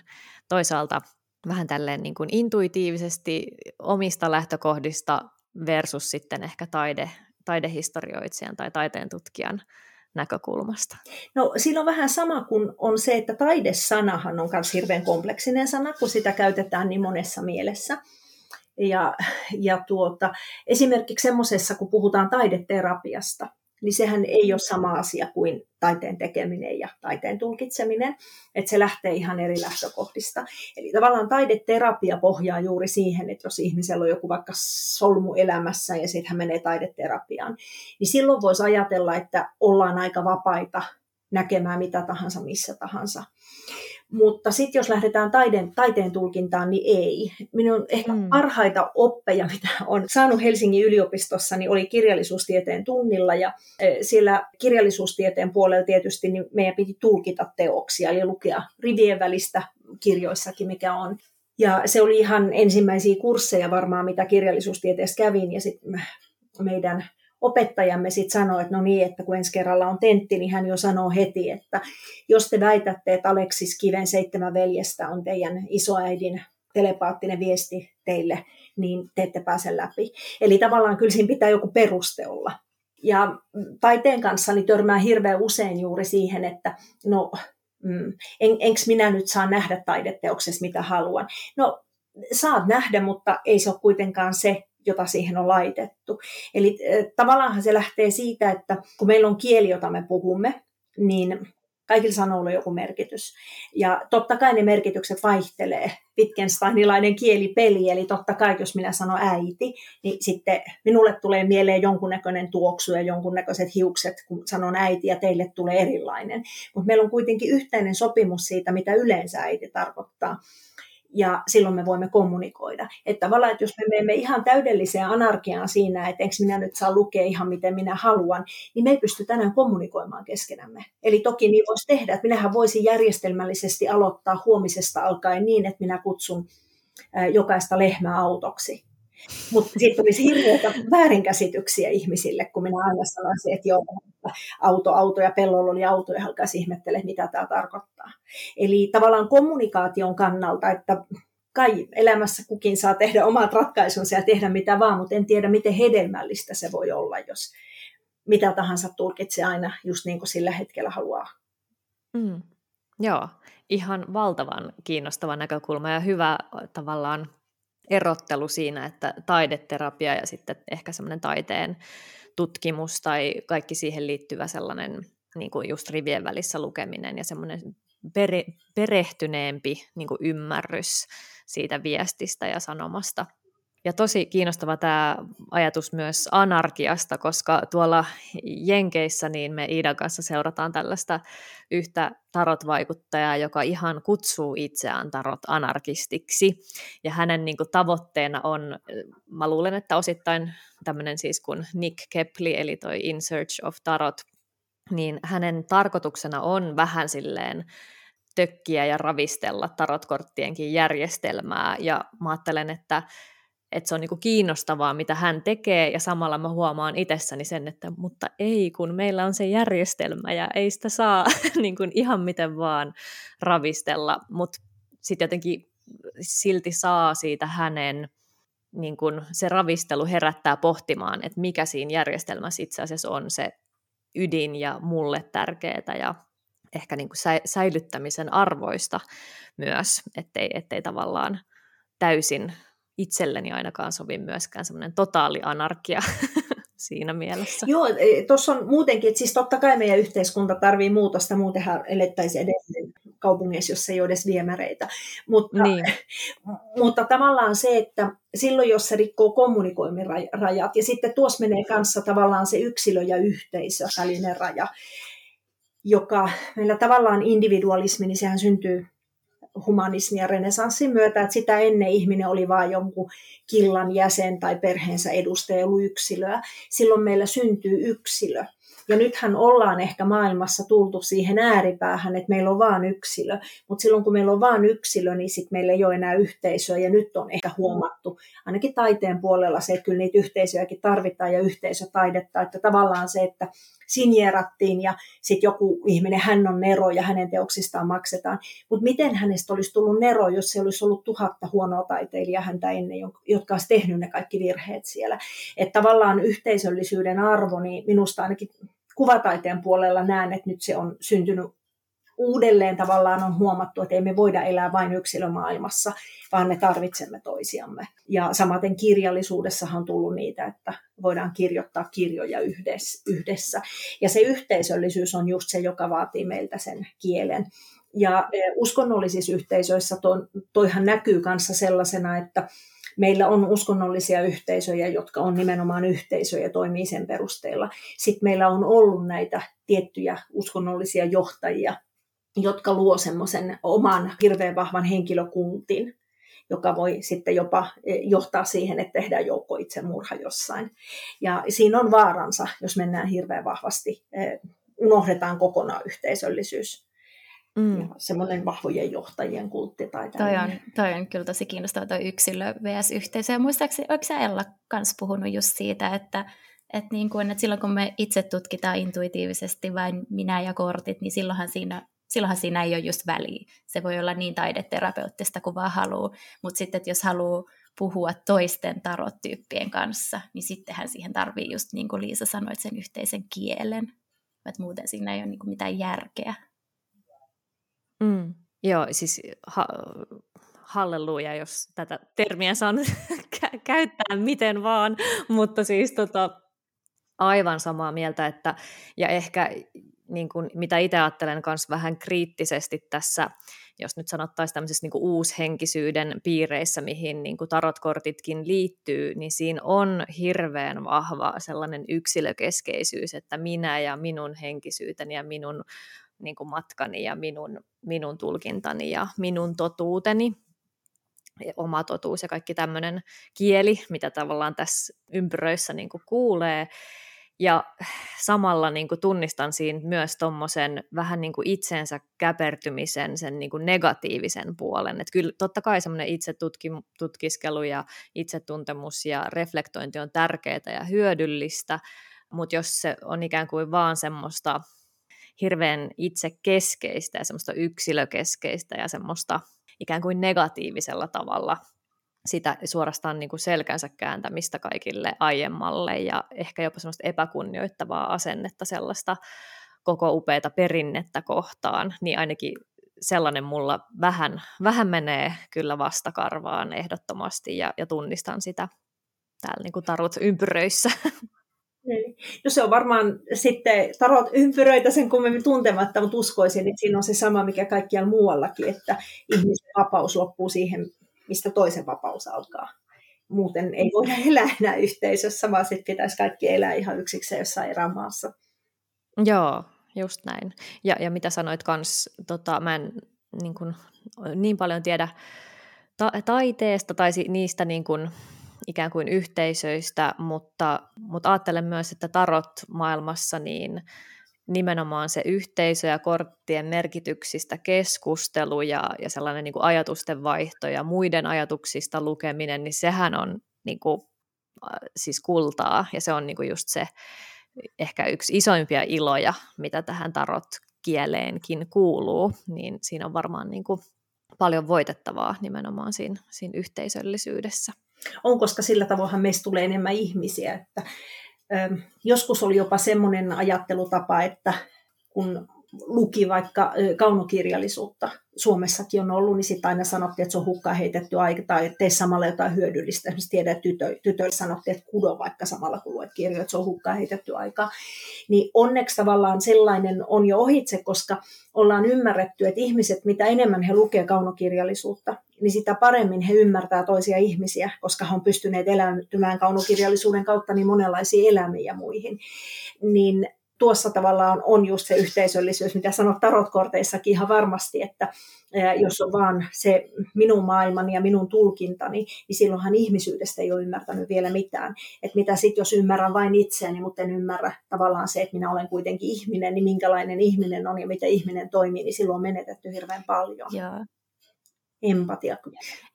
toisaalta vähän tälleen niin kuin intuitiivisesti omista lähtökohdista versus sitten ehkä taide, taidehistorioitsijan tai taiteen tutkijan näkökulmasta? No siinä on vähän sama kuin on se, että taidesanahan on myös hirveän kompleksinen sana, kun sitä käytetään niin monessa mielessä. Ja, ja tuota, esimerkiksi semmoisessa, kun puhutaan taideterapiasta, niin sehän ei ole sama asia kuin taiteen tekeminen ja taiteen tulkitseminen, että se lähtee ihan eri lähtökohdista. Eli tavallaan taideterapia pohjaa juuri siihen, että jos ihmisellä on joku vaikka solmu elämässä ja sitten hän menee taideterapiaan, niin silloin voisi ajatella, että ollaan aika vapaita näkemään mitä tahansa missä tahansa. Mutta sitten jos lähdetään taiteen, taiteen tulkintaan, niin ei. Minun ehkä mm. parhaita oppeja, mitä on saanut Helsingin yliopistossa, niin oli kirjallisuustieteen tunnilla. Ja e, siellä kirjallisuustieteen puolella tietysti niin meidän piti tulkita teoksia, eli lukea rivien välistä kirjoissakin, mikä on. Ja se oli ihan ensimmäisiä kursseja varmaan, mitä kirjallisuustieteessä kävin. Ja sitten meidän opettajamme sitten sanoi, että no niin, että kun ensi kerralla on tentti, niin hän jo sanoo heti, että jos te väitätte, että Aleksis Kiven seitsemän veljestä on teidän isoäidin telepaattinen viesti teille, niin te ette pääse läpi. Eli tavallaan kyllä siinä pitää joku peruste olla. Ja taiteen kanssa niin törmää hirveän usein juuri siihen, että no, mm, en, enkö minä nyt saa nähdä taideteoksessa mitä haluan. No, saat nähdä, mutta ei se ole kuitenkaan se, jota siihen on laitettu. Eli eh, tavallaan se lähtee siitä, että kun meillä on kieli, jota me puhumme, niin kaikilla sanoilla on joku merkitys. Ja totta kai ne merkitykset vaihtelee. Wittgensteinilainen kielipeli, eli totta kai jos minä sanon äiti, niin sitten minulle tulee mieleen jonkunnäköinen tuoksu ja jonkunnäköiset hiukset, kun sanon äiti ja teille tulee erilainen. Mutta meillä on kuitenkin yhteinen sopimus siitä, mitä yleensä äiti tarkoittaa ja silloin me voimme kommunikoida. Että tavallaan, että jos me menemme ihan täydelliseen anarkiaan siinä, että enkö minä nyt saa lukea ihan miten minä haluan, niin me ei pysty tänään kommunikoimaan keskenämme. Eli toki niin voisi tehdä, että minähän voisin järjestelmällisesti aloittaa huomisesta alkaen niin, että minä kutsun jokaista lehmää autoksi. Mutta sitten tulisi hirveitä väärinkäsityksiä ihmisille, kun minä aina sanoisin, että joo, auto, auto ja pellolla oli auto ja alkaisi ihmettelemään, mitä tämä tarkoittaa. Eli tavallaan kommunikaation kannalta, että kai elämässä kukin saa tehdä omat ratkaisunsa ja tehdä mitä vaan, mutta en tiedä, miten hedelmällistä se voi olla, jos mitä tahansa tulkitsee aina just niin kuin sillä hetkellä haluaa. Mm. Joo, ihan valtavan kiinnostava näkökulma ja hyvä tavallaan erottelu siinä, että taideterapia ja sitten ehkä semmoinen taiteen tutkimus tai kaikki siihen liittyvä sellainen niin kuin just rivien välissä lukeminen ja semmoinen pere, perehtyneempi niin kuin ymmärrys siitä viestistä ja sanomasta ja tosi kiinnostava tämä ajatus myös anarkiasta, koska tuolla Jenkeissä niin me Iidan kanssa seurataan tällaista yhtä tarot-vaikuttajaa, joka ihan kutsuu itseään tarot-anarkistiksi. Ja hänen niin kuin, tavoitteena on, mä luulen, että osittain tämmöinen siis kuin Nick Kepley, eli toi In Search of Tarot, niin hänen tarkoituksena on vähän silleen tökkiä ja ravistella tarotkorttienkin järjestelmää. Ja mä ajattelen, että että se on niinku kiinnostavaa, mitä hän tekee, ja samalla mä huomaan itsessäni sen, että mutta ei, kun meillä on se järjestelmä, ja ei sitä saa niinku ihan miten vaan ravistella, mutta sitten jotenkin silti saa siitä hänen, niin kun se ravistelu herättää pohtimaan, että mikä siinä järjestelmässä itse asiassa on se ydin ja mulle tärkeää, ja ehkä niin säilyttämisen arvoista myös, ettei, ettei tavallaan täysin itselleni ainakaan sovi myöskään semmoinen totaali anarkia siinä mielessä. Joo, e, tuossa on muutenkin, että siis totta kai meidän yhteiskunta tarvii muutosta, muutenhan elettäisiin edelleen kaupungeissa, jossa ei ole edes viemäreitä. Mutta, niin. mutta tavallaan se, että silloin jos se rikkoo kommunikoimin rajat, ja sitten tuossa menee kanssa tavallaan se yksilö ja yhteisö välinen raja, joka meillä tavallaan individualismi, niin sehän syntyy humanismin ja renesanssin myötä, että sitä ennen ihminen oli vain jonkun killan jäsen tai perheensä edustaja, ollut yksilöä. Silloin meillä syntyy yksilö. Ja nythän ollaan ehkä maailmassa tultu siihen ääripäähän, että meillä on vain yksilö. Mutta silloin kun meillä on vain yksilö, niin sitten meillä ei ole enää yhteisöä. Ja nyt on ehkä huomattu, ainakin taiteen puolella se, että kyllä niitä yhteisöjäkin tarvitaan ja yhteisötaidetta. Että tavallaan se, että sinjerattiin ja sitten joku ihminen, hän on Nero ja hänen teoksistaan maksetaan. Mutta miten hänestä olisi tullut Nero, jos se olisi ollut tuhatta huonoa taiteilijaa häntä ennen, jotka olisi tehnyt ne kaikki virheet siellä. Että tavallaan yhteisöllisyyden arvo, niin minusta ainakin kuvataiteen puolella näen, että nyt se on syntynyt uudelleen tavallaan on huomattu, että ei me voida elää vain yksilömaailmassa, vaan me tarvitsemme toisiamme. Ja samaten kirjallisuudessahan on tullut niitä, että voidaan kirjoittaa kirjoja yhdessä. Ja se yhteisöllisyys on just se, joka vaatii meiltä sen kielen. Ja e, uskonnollisissa yhteisöissä to, toihan näkyy kanssa sellaisena, että meillä on uskonnollisia yhteisöjä, jotka on nimenomaan yhteisöjä toimii sen perusteella. Sitten meillä on ollut näitä tiettyjä uskonnollisia johtajia, jotka luo semmoisen oman hirveän vahvan henkilökuntin, joka voi sitten jopa eh, johtaa siihen, että tehdään joukko itsemurha jossain. Ja siinä on vaaransa, jos mennään hirveän vahvasti, eh, unohdetaan kokonaan yhteisöllisyys. Mm. Ja semmoinen vahvojen johtajien kultti tai toi on, toi on kyllä tosi kiinnostava tuo yksilö vs-yhteisö. Ja muistaakseni, oliko sä Ella kanssa puhunut just siitä, että, että, niin kuin, että silloin kun me itse tutkitaan intuitiivisesti vain minä ja kortit, niin silloinhan siinä silloinhan siinä ei ole just väliä. Se voi olla niin taideterapeuttista kuin vaan haluaa, mutta sitten että jos haluaa puhua toisten tarot-tyyppien kanssa, niin sittenhän siihen tarvii just niin kuin Liisa sanoi, sen yhteisen kielen. Että muuten siinä ei ole niin kuin mitään järkeä. Mm. Joo, siis ha- halleluja, jos tätä termiä saan käyttää miten vaan, mutta siis tota, aivan samaa mieltä, että ja ehkä niin kuin, mitä itse ajattelen myös vähän kriittisesti tässä, jos nyt sanottaisiin tämmöisessä niin kuin uushenkisyyden piireissä, mihin niin kuin tarotkortitkin liittyy, niin siinä on hirveän vahva sellainen yksilökeskeisyys, että minä ja minun henkisyyteni ja minun niin kuin matkani ja minun, minun tulkintani ja minun totuuteni, oma totuus ja kaikki tämmöinen kieli, mitä tavallaan tässä ympyröissä niin kuin kuulee, ja samalla niin kuin tunnistan siinä myös tuommoisen vähän niin kuin itsensä käpertymisen, sen niin kuin negatiivisen puolen. Että kyllä totta kai semmoinen itsetutkiskelu ja itsetuntemus ja reflektointi on tärkeää ja hyödyllistä, mutta jos se on ikään kuin vaan semmoista hirveän itsekeskeistä ja semmoista yksilökeskeistä ja semmoista ikään kuin negatiivisella tavalla sitä suorastaan niin kuin selkänsä kääntämistä kaikille aiemmalle ja ehkä jopa semmoista epäkunnioittavaa asennetta sellaista koko upeata perinnettä kohtaan, niin ainakin sellainen mulla vähän, vähän menee kyllä vastakarvaan ehdottomasti ja, ja tunnistan sitä täällä niin kuin tarot ympyröissä. Niin. No se on varmaan sitten tarot ympyröitä sen kummemmin tuntematta, mutta uskoisin, että siinä on se sama, mikä kaikkialla muuallakin, että ihmisen vapaus loppuu siihen mistä toisen vapaus alkaa. Muuten ei voida elää enää yhteisössä, vaan sitten pitäisi kaikki elää ihan yksikseen jossain erämaassa. Joo, just näin. Ja, ja mitä sanoit kans, tota, mä en niin, kun, niin paljon tiedä ta- taiteesta tai niistä niin kun, ikään kuin yhteisöistä, mutta, mutta ajattelen myös, että tarot maailmassa niin nimenomaan se yhteisö ja korttien merkityksistä keskustelu ja, ja sellainen niin kuin ajatusten vaihto ja muiden ajatuksista lukeminen, niin sehän on niin kuin, siis kultaa ja se on niin kuin just se ehkä yksi isoimpia iloja, mitä tähän tarot kieleenkin kuuluu, niin siinä on varmaan niin kuin paljon voitettavaa nimenomaan siinä, siinä yhteisöllisyydessä. On, koska sillä tavoinhan meistä tulee enemmän ihmisiä, että Joskus oli jopa semmoinen ajattelutapa, että kun luki vaikka kaunokirjallisuutta, Suomessakin on ollut, niin sitten aina sanottiin, että se on hukkaan heitetty aika tai tee samalla jotain hyödyllistä. Esimerkiksi tiedän, että tytö, tytöille sanottiin, että kudo vaikka samalla kun luet kirjoja, että se on hukkaan heitetty aika. Niin onneksi tavallaan sellainen on jo ohitse, koska ollaan ymmärretty, että ihmiset, mitä enemmän he lukee kaunokirjallisuutta, niin sitä paremmin he ymmärtää toisia ihmisiä, koska he on pystyneet elämään kaunokirjallisuuden kautta niin monenlaisiin elämiin ja muihin. Niin tuossa tavallaan on just se yhteisöllisyys, mitä sanot tarotkorteissakin ihan varmasti, että jos on vaan se minun maailmani ja minun tulkintani, niin silloinhan ihmisyydestä ei ole ymmärtänyt vielä mitään. Että mitä sitten, jos ymmärrän vain itseäni, mutta en ymmärrä tavallaan se, että minä olen kuitenkin ihminen, niin minkälainen ihminen on ja miten ihminen toimii, niin silloin on menetetty hirveän paljon. Joo. Empatia.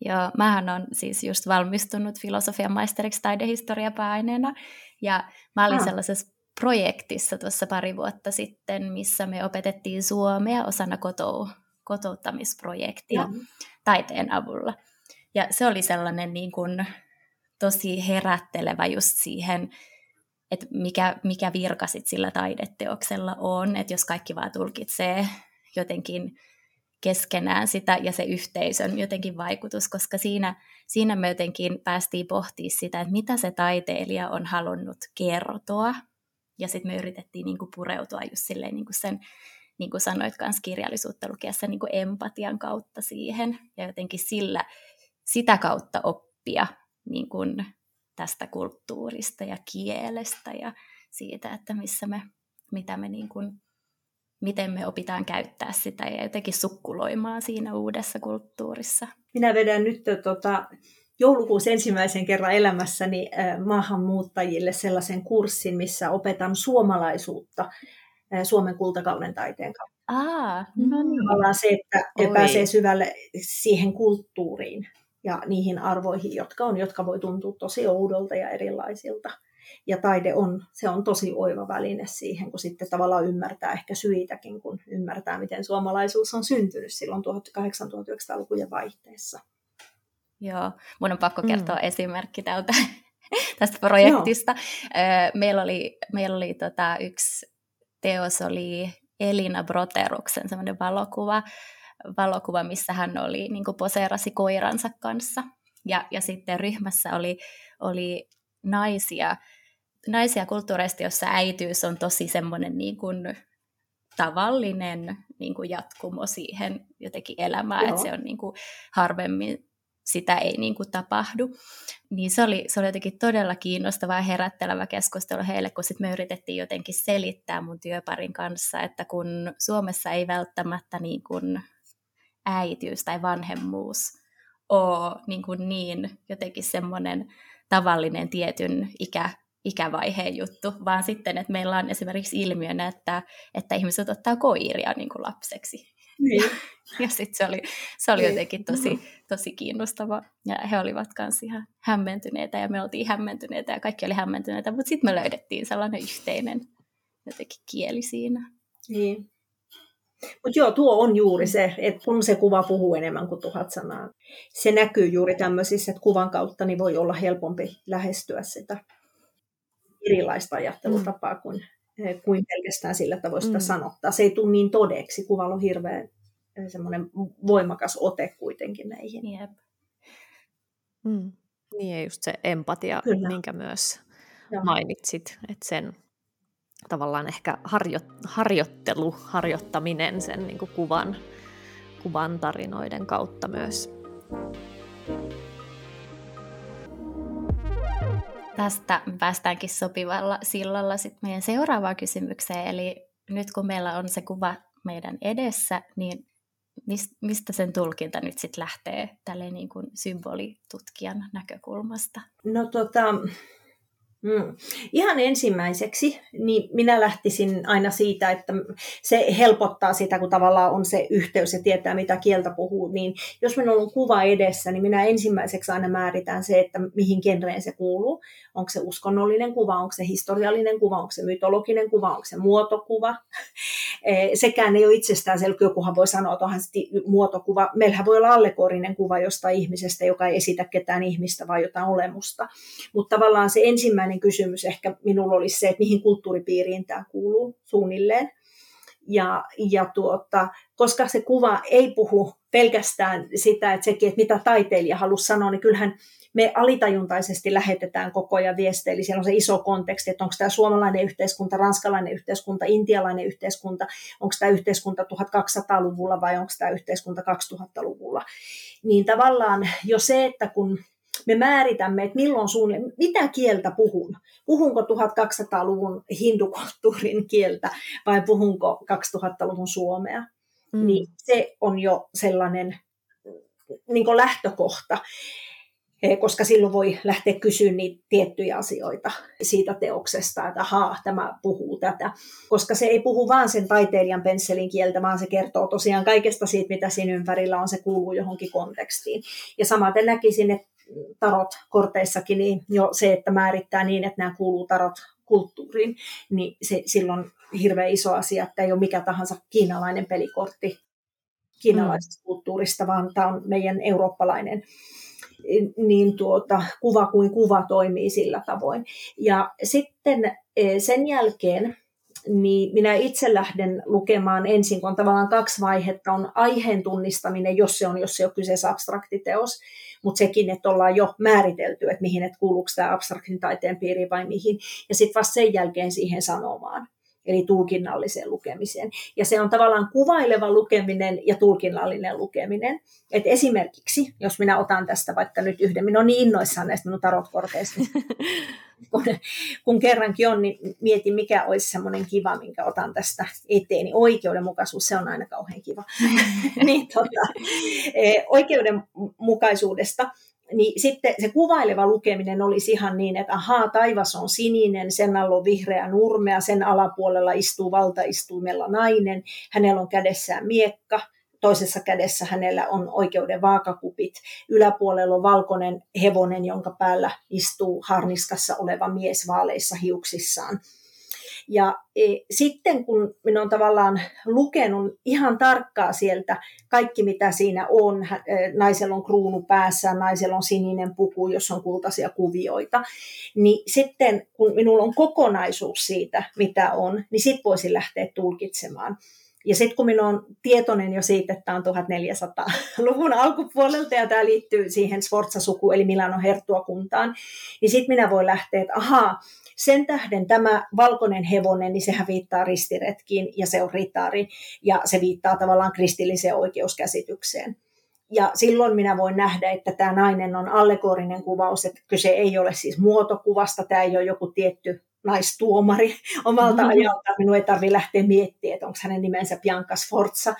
Joo, mähän on siis just valmistunut filosofian maisteriksi taidehistoriapääaineena, ja mä olin ah. sellaisessa projektissa tuossa pari vuotta sitten, missä me opetettiin suomea osana kotou, kotouttamisprojektia mm. taiteen avulla. Ja se oli sellainen niin kuin, tosi herättelevä just siihen, että mikä, mikä virka sit sillä taideteoksella on, että jos kaikki vaan tulkitsee jotenkin keskenään sitä ja se yhteisön jotenkin vaikutus, koska siinä, siinä me jotenkin päästiin pohtimaan sitä, että mitä se taiteilija on halunnut kertoa. Ja sitten me yritettiin niinku pureutua just silleen niinku sen, niin kuin sanoit myös kirjallisuutta lukiessa, niinku empatian kautta siihen. Ja jotenkin sillä, sitä kautta oppia niin kuin tästä kulttuurista ja kielestä ja siitä, että missä me, mitä me niin kuin miten me opitaan käyttää sitä ja jotenkin sukkuloimaan siinä uudessa kulttuurissa. Minä vedän nyt tota, joulukuussa ensimmäisen kerran elämässäni maahanmuuttajille sellaisen kurssin, missä opetan suomalaisuutta Suomen kultakauden taiteen kautta. Aa, no niin. Tavallaan se, että Oi. pääsee syvälle siihen kulttuuriin ja niihin arvoihin, jotka on, jotka voi tuntua tosi oudolta ja erilaisilta. Ja taide on, se on tosi oiva väline siihen, kun sitten tavallaan ymmärtää ehkä syitäkin, kun ymmärtää, miten suomalaisuus on syntynyt silloin 1800-1900-lukujen vaihteessa. Joo, mun on pakko kertoa mm. esimerkki tältä, tästä projektista. No. Meillä oli, meillä oli tota, yksi teos, oli Elina Broteruksen semmoinen valokuva, valokuva, missä hän oli niin poseerasi koiransa kanssa. Ja, ja sitten ryhmässä oli, oli naisia, naisia kulttuureista, jossa äityys on tosi semmoinen niin kuin tavallinen niin kuin jatkumo siihen jotenkin elämään, Joo. että se on niin kuin harvemmin sitä ei niin kuin tapahdu. Niin se oli, se oli jotenkin todella kiinnostava ja herättelevä keskustelu heille, kun sit me yritettiin jotenkin selittää mun työparin kanssa, että kun Suomessa ei välttämättä niin kuin äitiys tai vanhemmuus ole niin, kuin niin jotenkin semmoinen tavallinen tietyn ikä, ikävaiheen juttu, vaan sitten, että meillä on esimerkiksi ilmiönä, että, että ihmiset ottaa koiria niin kuin lapseksi. Niin. Ja, sitten se oli, se oli niin. jotenkin tosi, tosi kiinnostava. Ja he olivat kanssa ihan hämmentyneitä ja me oltiin hämmentyneitä ja kaikki oli hämmentyneitä, mutta sitten me löydettiin sellainen yhteinen jotenkin kieli siinä. Niin. Mutta joo, tuo on juuri se, että kun se kuva puhuu enemmän kuin tuhat sanaa, se näkyy juuri tämmöisissä, että kuvan kautta niin voi olla helpompi lähestyä sitä erilaista ajattelutapaa kuin, kuin pelkästään sillä tavoin sitä mm. sanottaa. Se ei tule niin todeksi. Kuvalla on hirveän eh, semmoinen voimakas ote kuitenkin näihin. Jep. Mm. Niin ja just se empatia, Kyllä. minkä myös Joo. mainitsit, että sen tavallaan ehkä harjo, harjoittelu, harjoittaminen sen niin kuin kuvan, kuvan tarinoiden kautta myös. Tästä päästäänkin sopivalla sillalla sitten meidän seuraavaan kysymykseen. Eli nyt kun meillä on se kuva meidän edessä, niin mistä sen tulkinta nyt sitten lähtee tälle niin kuin symbolitutkijan näkökulmasta? No tota, Mm. Ihan ensimmäiseksi niin minä lähtisin aina siitä, että se helpottaa sitä, kun tavallaan on se yhteys ja tietää, mitä kieltä puhuu. Niin jos minulla on kuva edessä, niin minä ensimmäiseksi aina määritän se, että mihin genreen se kuuluu. Onko se uskonnollinen kuva, onko se historiallinen kuva, onko se mytologinen kuva, onko se muotokuva. E, sekään ei ole itsestään selkeä. Jokuhan voi sanoa, että onhan muotokuva. Meillähän voi olla allegorinen kuva jostain ihmisestä, joka ei esitä ketään ihmistä, vaan jotain olemusta. Mutta tavallaan se ensimmäinen ensimmäinen kysymys ehkä minulla olisi se, että mihin kulttuuripiiriin tämä kuuluu suunnilleen. Ja, ja tuota, koska se kuva ei puhu pelkästään sitä, että sekin, että mitä taiteilija halusi sanoa, niin kyllähän me alitajuntaisesti lähetetään koko ajan viestejä, eli siellä on se iso konteksti, että onko tämä suomalainen yhteiskunta, ranskalainen yhteiskunta, intialainen yhteiskunta, onko tämä yhteiskunta 1200-luvulla vai onko tämä yhteiskunta 2000-luvulla. Niin tavallaan jo se, että kun me määritämme, että milloin suunnilleen, mitä kieltä puhun. Puhunko 1200-luvun hindukulttuurin kieltä vai puhunko 2000-luvun suomea. Mm. Niin se on jo sellainen niin lähtökohta. Eh, koska silloin voi lähteä kysyä niitä tiettyjä asioita siitä teoksesta, että haa, tämä puhuu tätä. Koska se ei puhu vaan sen taiteilijan pensselin kieltä, vaan se kertoo tosiaan kaikesta siitä, mitä siinä ympärillä on, se kuuluu johonkin kontekstiin. Ja samaten näkisin, että tarot korteissakin, niin jo se, että määrittää niin, että nämä kuuluu tarot kulttuuriin, niin se silloin hirveän iso asia, että ei ole mikä tahansa kiinalainen pelikortti kiinalaisesta mm. kulttuurista, vaan tämä on meidän eurooppalainen niin tuota, kuva kuin kuva toimii sillä tavoin. Ja sitten e, sen jälkeen niin minä itse lähden lukemaan ensin, kun on tavallaan kaksi vaihetta, on aiheen tunnistaminen, jos se on, jos se on kyseessä abstraktiteos, mutta sekin, että ollaan jo määritelty, että mihin, että kuuluuko tämä abstraktin taiteen piiriin vai mihin, ja sitten vasta sen jälkeen siihen sanomaan eli tulkinnalliseen lukemiseen. Ja se on tavallaan kuvaileva lukeminen ja tulkinnallinen lukeminen. Et esimerkiksi, jos minä otan tästä vaikka nyt yhden, minä olen niin innoissaan näistä minun tarotkorteista, kun, kun kerrankin on, niin mietin, mikä olisi semmoinen kiva, minkä otan tästä eteen. Niin oikeudenmukaisuus, se on aina kauhean kiva. niin, tota, e, oikeudenmukaisuudesta niin sitten se kuvaileva lukeminen olisi ihan niin, että ahaa, taivas on sininen, sen alla on vihreä nurmea, sen alapuolella istuu valtaistuimella nainen, hänellä on kädessään miekka, toisessa kädessä hänellä on oikeuden vaakakupit, yläpuolella on valkoinen hevonen, jonka päällä istuu harniskassa oleva mies vaaleissa hiuksissaan. Ja e, sitten kun minä olen tavallaan lukenut ihan tarkkaa sieltä kaikki, mitä siinä on, e, naisella on kruunu päässä, naisella on sininen puku, jos on kultaisia kuvioita, niin sitten kun minulla on kokonaisuus siitä, mitä on, niin sitten voisin lähteä tulkitsemaan. Ja sitten kun minä olen tietoinen jo siitä, että tämä on 1400-luvun alkupuolelta ja tämä liittyy siihen Sforza-suku eli Milano herttuakuntaan, niin sitten minä voin lähteä, että ahaa, sen tähden tämä valkoinen hevonen, niin sehän viittaa ristiretkiin ja se on ritari ja se viittaa tavallaan kristilliseen oikeuskäsitykseen. Ja silloin minä voin nähdä, että tämä nainen on allegorinen kuvaus, että kyse ei ole siis muotokuvasta, tämä ei ole joku tietty naistuomari omalta mm-hmm. ajalta. Minun ei tarvitse lähteä miettimään, että onko hänen nimensä Bianca Sforza.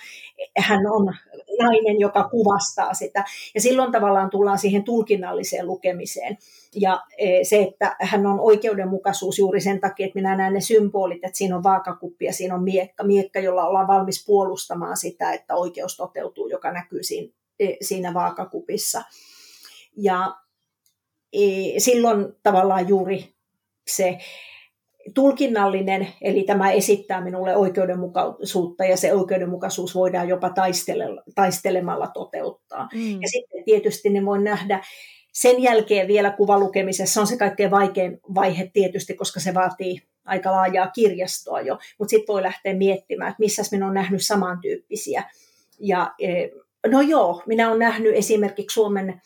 Hän on nainen, joka kuvastaa sitä. Ja silloin tavallaan tullaan siihen tulkinnalliseen lukemiseen. Ja e, se, että hän on oikeudenmukaisuus juuri sen takia, että minä näen ne symbolit, että siinä on vaakakuppi ja siinä on miekka, miekka, jolla ollaan valmis puolustamaan sitä, että oikeus toteutuu, joka näkyy siinä, e, siinä vaakakupissa. Ja e, silloin tavallaan juuri se tulkinnallinen, eli tämä esittää minulle oikeudenmukaisuutta ja se oikeudenmukaisuus voidaan jopa taistelemalla toteuttaa. Mm. Ja sitten tietysti ne voi nähdä sen jälkeen vielä kuvalukemisessa on se kaikkein vaikein vaihe tietysti, koska se vaatii aika laajaa kirjastoa jo, mutta sitten voi lähteä miettimään, että missä minä olen nähnyt samantyyppisiä. Ja e, no joo, minä olen nähnyt esimerkiksi Suomen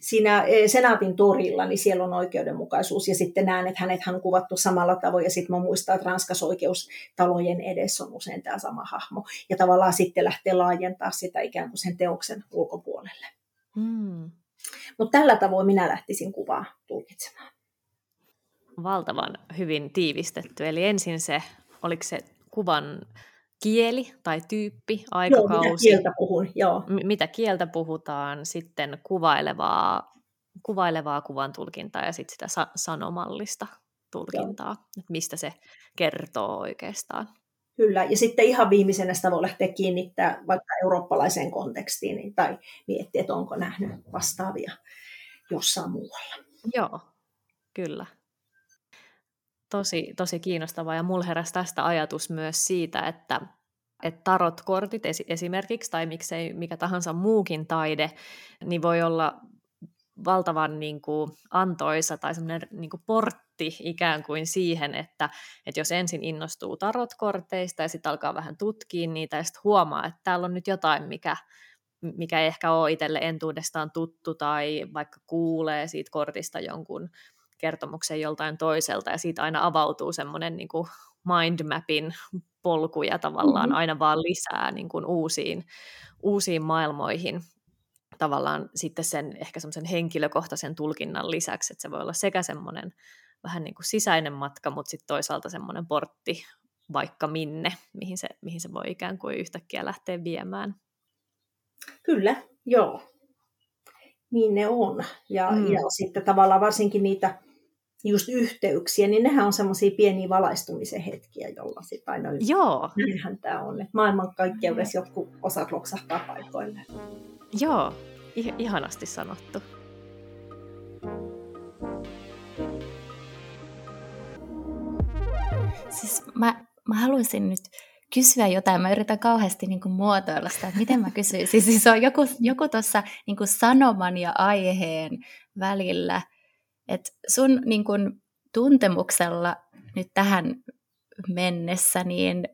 siinä e, Senaatin torilla, niin siellä on oikeudenmukaisuus, ja sitten näen, että hänet on kuvattu samalla tavoin, ja sitten mä muistan, että Ranskassa oikeustalojen edessä on usein tämä sama hahmo, ja tavallaan sitten lähtee laajentaa sitä ikään kuin sen teoksen ulkopuolelle. Mm. Mutta tällä tavoin minä lähtisin kuvaa tulkitsemaan. Valtavan hyvin tiivistetty. Eli ensin se, oliko se kuvan kieli tai tyyppi, aikakausi? Joo, mitä kieltä puhun, joo. M- mitä kieltä puhutaan, sitten kuvailevaa, kuvailevaa kuvan tulkintaa ja sitten sitä sa- sanomallista tulkintaa, että mistä se kertoo oikeastaan. Kyllä, ja sitten ihan viimeisenä sitä voi lähteä kiinnittää vaikka eurooppalaiseen kontekstiin niin, tai miettiä, että onko nähnyt vastaavia jossain muualla. Joo, kyllä. Tosi, tosi kiinnostavaa. Ja mulla heräsi tästä ajatus myös siitä, että, että tarot-kortit esimerkiksi tai miksei mikä tahansa muukin taide, niin voi olla valtavan niin kuin, antoisa tai semmoinen niin kuin, portti ikään kuin siihen, että, että jos ensin innostuu tarotkorteista ja sitten alkaa vähän tutkia niitä ja sitten huomaa, että täällä on nyt jotain, mikä, mikä ei ehkä ole itselle entuudestaan tuttu tai vaikka kuulee siitä kortista jonkun kertomuksen joltain toiselta ja siitä aina avautuu semmoinen niin kuin mindmapin polkuja tavallaan mm-hmm. aina vaan lisää niin kuin uusiin, uusiin maailmoihin tavallaan sitten sen ehkä semmoisen henkilökohtaisen tulkinnan lisäksi, että se voi olla sekä semmoinen vähän niin kuin sisäinen matka, mutta sitten toisaalta semmoinen portti vaikka minne, mihin se, mihin se voi ikään kuin yhtäkkiä lähteä viemään. Kyllä, joo. Niin ne on. Ja, mm. ja sitten tavallaan varsinkin niitä just yhteyksiä, niin nehän on semmoisia pieniä valaistumisen hetkiä, jolla sitten aina Joo. näinhän tämä on. Että maailmankaikkeudessa jotkut osat loksahtaa paikoille. Joo, I- ihanasti sanottu. Siis mä, mä haluaisin nyt kysyä jotain. Mä yritän kauheasti niin kuin muotoilla sitä, että miten mä kysyisin. Siis on joku, joku tuossa niin sanoman ja aiheen välillä, että sun niin kuin, tuntemuksella nyt tähän mennessä, niin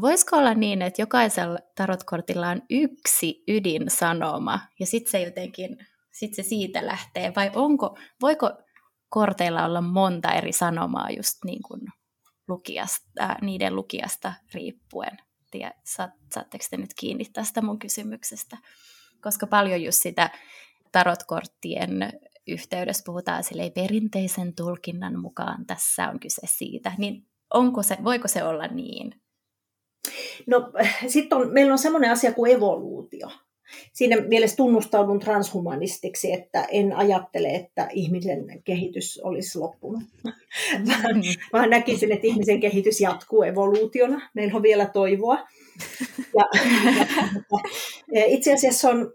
voisiko olla niin, että jokaisella tarotkortilla on yksi ydinsanoma ja sitten se jotenkin, sit se siitä lähtee, vai onko, voiko korteilla olla monta eri sanomaa just niin kuin lukijasta, niiden lukijasta riippuen. Tiedä, saatteko te nyt kiinni tästä mun kysymyksestä? Koska paljon just sitä tarotkorttien yhteydessä puhutaan silleen perinteisen tulkinnan mukaan tässä on kyse siitä, niin onko se, voiko se olla niin? No sitten on, meillä on semmoinen asia kuin evoluutio siinä mielessä tunnustaudun transhumanistiksi, että en ajattele, että ihmisen kehitys olisi loppunut. vaan, mm. vaan näkisin, että ihmisen kehitys jatkuu evoluutiona. Meillä on vielä toivoa. Ja, ja, itse asiassa on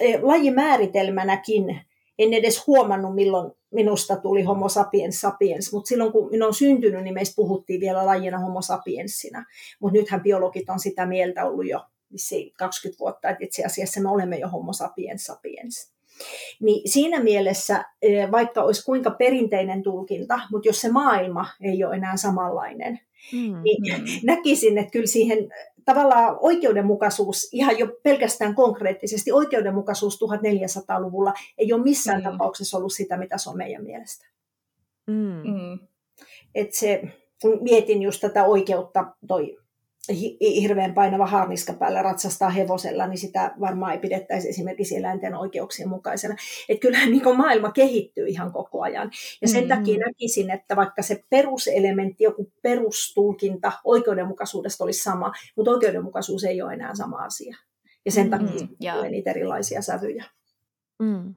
e, lajimääritelmänäkin, en edes huomannut, milloin minusta tuli homo sapiens sapiens, mutta silloin kun minä olen syntynyt, niin meistä puhuttiin vielä lajina homo sapiensina. Mutta nythän biologit on sitä mieltä ollut jo 20 vuotta, että itse asiassa me olemme jo homo sapiens sapiens. Niin siinä mielessä, eh, vaikka olisi kuinka perinteinen tulkinta, mutta jos se maailma ei ole enää samanlainen, mm, niin mm. näkisin, että kyllä siihen tavallaan oikeudenmukaisuus, ihan jo pelkästään konkreettisesti, oikeudenmukaisuus 1400-luvulla ei ole missään mm. tapauksessa ollut sitä, mitä se on meidän mielestä. Mm. mm. Et se, kun mietin just tätä oikeutta, toi hirveän painava harniska päällä ratsastaa hevosella, niin sitä varmaan ei pidettäisi esimerkiksi eläinten oikeuksien mukaisena. Että kyllähän niin maailma kehittyy ihan koko ajan. Ja sen mm-hmm. takia näkisin, että vaikka se peruselementti, joku perustulkinta oikeudenmukaisuudesta olisi sama, mutta oikeudenmukaisuus ei ole enää sama asia. Ja sen takia mm, tulee niitä erilaisia sävyjä. Mm.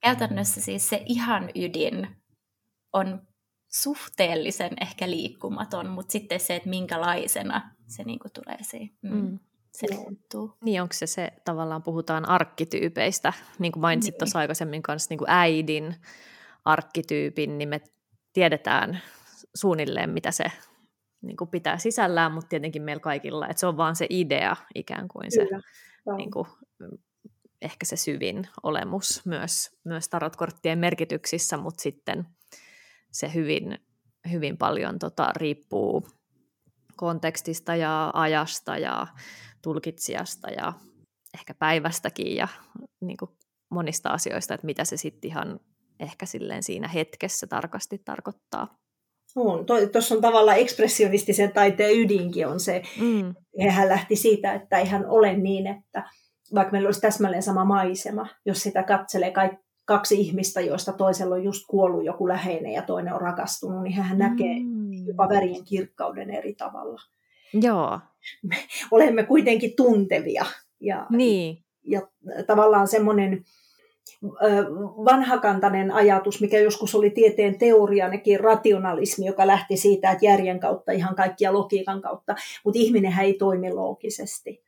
Käytännössä siis se ihan ydin on suhteellisen ehkä liikkumaton, mutta sitten se, että minkälaisena se niin kuin tulee siihen. Mm. Mm. Se Niin, onko se se, tavallaan puhutaan arkkityypeistä, niin kuin mainitsit niin. tuossa aikaisemmin kanssa niin kuin äidin arkkityypin, niin me tiedetään suunnilleen, mitä se niin kuin pitää sisällään, mutta tietenkin meillä kaikilla, että se on vaan se idea ikään kuin se, niin kuin, ehkä se syvin olemus myös, myös tarotkorttien merkityksissä, mutta sitten se hyvin, hyvin paljon tota, riippuu kontekstista ja ajasta ja tulkitsijasta ja ehkä päivästäkin ja niin kuin monista asioista, että mitä se sitten ihan ehkä silleen siinä hetkessä tarkasti tarkoittaa. On. Tuossa on tavallaan ekspressionistisen taiteen ydinkin on se. Mm. Hän lähti siitä, että eihän ole niin, että vaikka meillä olisi täsmälleen sama maisema, jos sitä katselee kaikki kaksi ihmistä, joista toisella on just kuollut joku läheinen ja toinen on rakastunut, niin hän näkee mm. jopa värien kirkkauden eri tavalla. Joo. Me olemme kuitenkin tuntevia. Ja, niin. ja tavallaan semmoinen vanhakantainen ajatus, mikä joskus oli tieteen teoria, nekin rationalismi, joka lähti siitä, että järjen kautta ihan kaikkia logiikan kautta, mutta ihminen ei toimi loogisesti.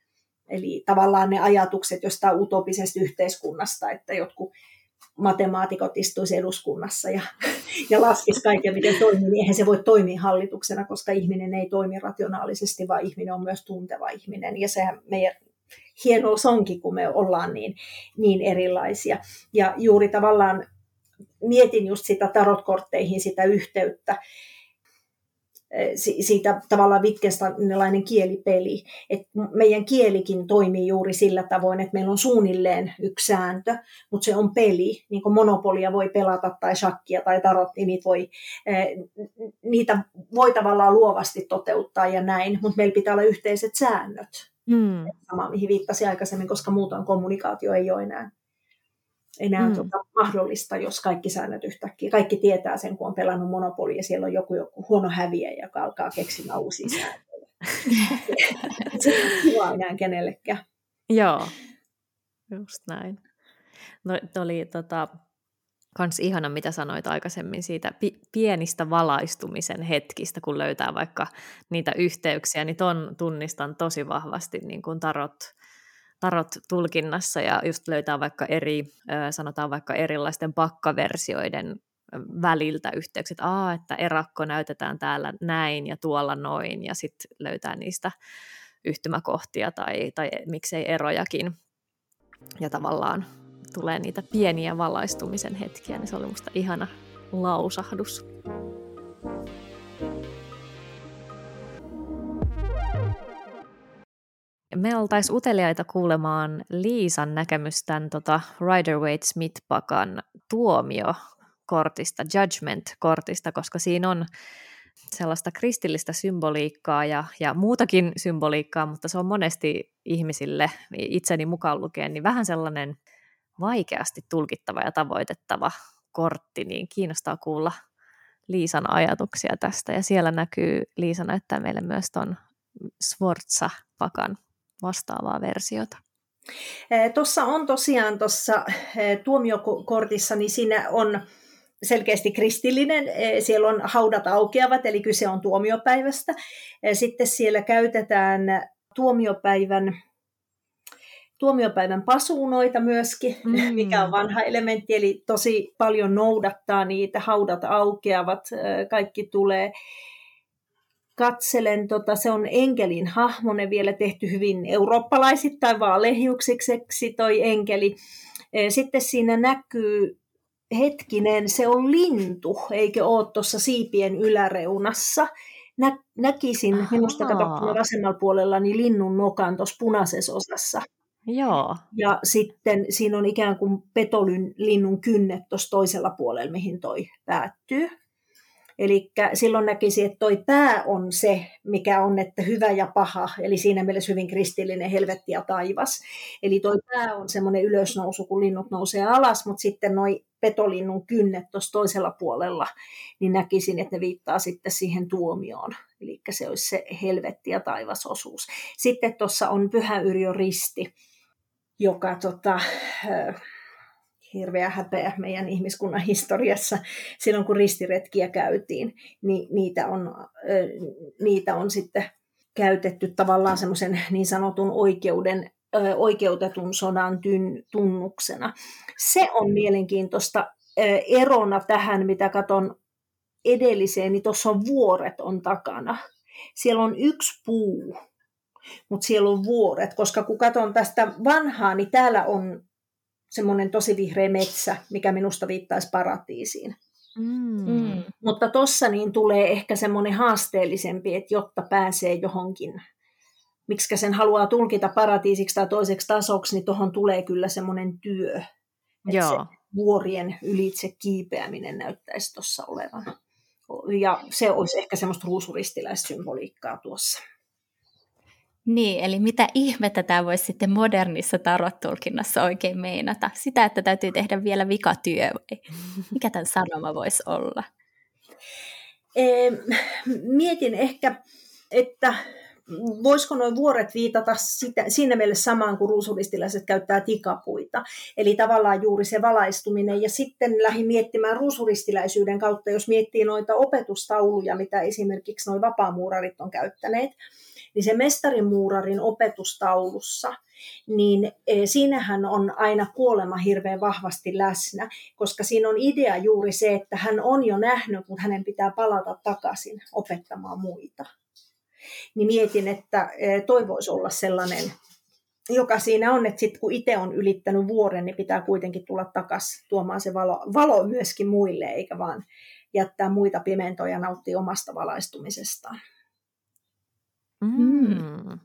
Eli tavallaan ne ajatukset jostain utopisesta yhteiskunnasta, että jotkut matemaatikot istuisi eduskunnassa ja, ja laskisi kaiken, miten toimii, niin eihän se voi toimia hallituksena, koska ihminen ei toimi rationaalisesti, vaan ihminen on myös tunteva ihminen. Ja sehän meidän hienous onkin, kun me ollaan niin, niin erilaisia. Ja juuri tavallaan mietin just sitä tarotkortteihin, sitä yhteyttä, siitä tavallaan Wittgensteinilainen kielipeli. että meidän kielikin toimii juuri sillä tavoin, että meillä on suunnilleen yksi sääntö, mutta se on peli. Niin kuin monopolia voi pelata tai shakkia tai tarot, niin niitä voi, niitä voi tavallaan luovasti toteuttaa ja näin, mutta meillä pitää olla yhteiset säännöt. Mm. Sama, mihin viittasin aikaisemmin, koska muutoin kommunikaatio ei ole enää, enää mm. tota, mahdollista, jos kaikki säännöt yhtäkkiä. Kaikki tietää sen, kun on pelannut Monopoli ja siellä on joku, joku huono häviä, joka alkaa keksimään uusia sääntöjä. Se ei ole enää kenellekään. Joo, just näin. No, oli tota, kans ihana, mitä sanoit aikaisemmin siitä pi- pienistä valaistumisen hetkistä, kun löytää vaikka niitä yhteyksiä, niin ton tunnistan tosi vahvasti niin kuin tarot, tarot tulkinnassa ja just löytää vaikka eri, sanotaan vaikka erilaisten pakkaversioiden väliltä yhteykset, Aa, että erakko näytetään täällä näin ja tuolla noin, ja sitten löytää niistä yhtymäkohtia tai, tai miksei erojakin. Ja tavallaan tulee niitä pieniä valaistumisen hetkiä, niin se oli musta ihana lausahdus. Me oltaisiin uteliaita kuulemaan Liisan näkemystän tota Rider-Waite-Smith-pakan tuomiokortista, judgment-kortista, koska siinä on sellaista kristillistä symboliikkaa ja, ja muutakin symboliikkaa, mutta se on monesti ihmisille, itseni mukaan lukien, niin vähän sellainen vaikeasti tulkittava ja tavoitettava kortti, niin kiinnostaa kuulla Liisan ajatuksia tästä. Ja siellä näkyy, Liisa näyttää meille myös tuon Sforza-pakan vastaavaa versiota. Tuossa on tosiaan tuossa tuomiokortissa, niin siinä on selkeästi kristillinen. Siellä on haudat aukeavat, eli kyse on tuomiopäivästä. Sitten siellä käytetään tuomiopäivän tuomiopäivän pasuunoita myöskin, mm. mikä on vanha elementti, eli tosi paljon noudattaa niitä, haudat aukeavat, kaikki tulee. Katselen, tota, se on enkelin hahmone vielä tehty hyvin eurooppalaisittain, vaan lehjuksikseksi toi enkeli. Sitten siinä näkyy, hetkinen, se on lintu, eikö ole tuossa siipien yläreunassa. Nä, näkisin, Ahaa. minusta katsottu vasemmalla puolella, niin linnun nokan tuossa punaisessa osassa. Joo. Ja sitten siinä on ikään kuin petolinnun kynnet tuossa toisella puolella, mihin toi päättyy. Eli silloin näkisi, että toi pää on se, mikä on, että hyvä ja paha, eli siinä mielessä hyvin kristillinen helvetti ja taivas. Eli toi pää on semmoinen ylösnousu, kun linnut nousee alas, mutta sitten noi petolinnun kynnet tuossa toisella puolella, niin näkisin, että ne viittaa sitten siihen tuomioon. Eli se olisi se helvetti ja taivasosuus. Sitten tuossa on Pyhä Yrjö risti, joka tota, hirveä häpeä meidän ihmiskunnan historiassa silloin, kun ristiretkiä käytiin, niin niitä on, niitä on sitten käytetty tavallaan semmoisen niin sanotun oikeuden, oikeutetun sodan tunnuksena. Se on mielenkiintoista erona tähän, mitä katon edelliseen, niin tuossa on vuoret on takana. Siellä on yksi puu, mutta siellä on vuoret, koska kun katson tästä vanhaa, niin täällä on semmoinen tosi vihreä metsä, mikä minusta viittaisi paratiisiin. Mm. Mm. Mutta tuossa niin tulee ehkä semmoinen haasteellisempi, että jotta pääsee johonkin, miksi sen haluaa tulkita paratiisiksi tai toiseksi tasoksi, niin tuohon tulee kyllä semmoinen työ. Että Joo. se vuorien ylitse kiipeäminen näyttäisi tuossa olevan. Ja se olisi ehkä semmoista ruusuristiläissymboliikkaa tuossa. Niin, eli mitä ihmettä tämä voisi sitten modernissa tarottulkinnassa oikein meinata? Sitä, että täytyy tehdä vielä vikatyö vai mikä tämän sanoma voisi olla? Mietin ehkä, että voisiko nuo vuoret viitata sitä, siinä mielessä samaan kuin ruusuristilaiset käyttää tikapuita. Eli tavallaan juuri se valaistuminen. Ja sitten lähdin miettimään ruusuristiläisyyden kautta, jos miettii noita opetustauluja, mitä esimerkiksi nuo vapaamuurarit on käyttäneet, niin se mestarimuurarin opetustaulussa, niin e, siinähän on aina kuolema hirveän vahvasti läsnä, koska siinä on idea juuri se, että hän on jo nähnyt, mutta hänen pitää palata takaisin opettamaan muita. Niin mietin, että e, toi voisi olla sellainen, joka siinä on, että sitten kun itse on ylittänyt vuoren, niin pitää kuitenkin tulla takaisin tuomaan se valo, valo myöskin muille, eikä vaan jättää muita pimentoja nauttia omasta valaistumisestaan. Mm. mm.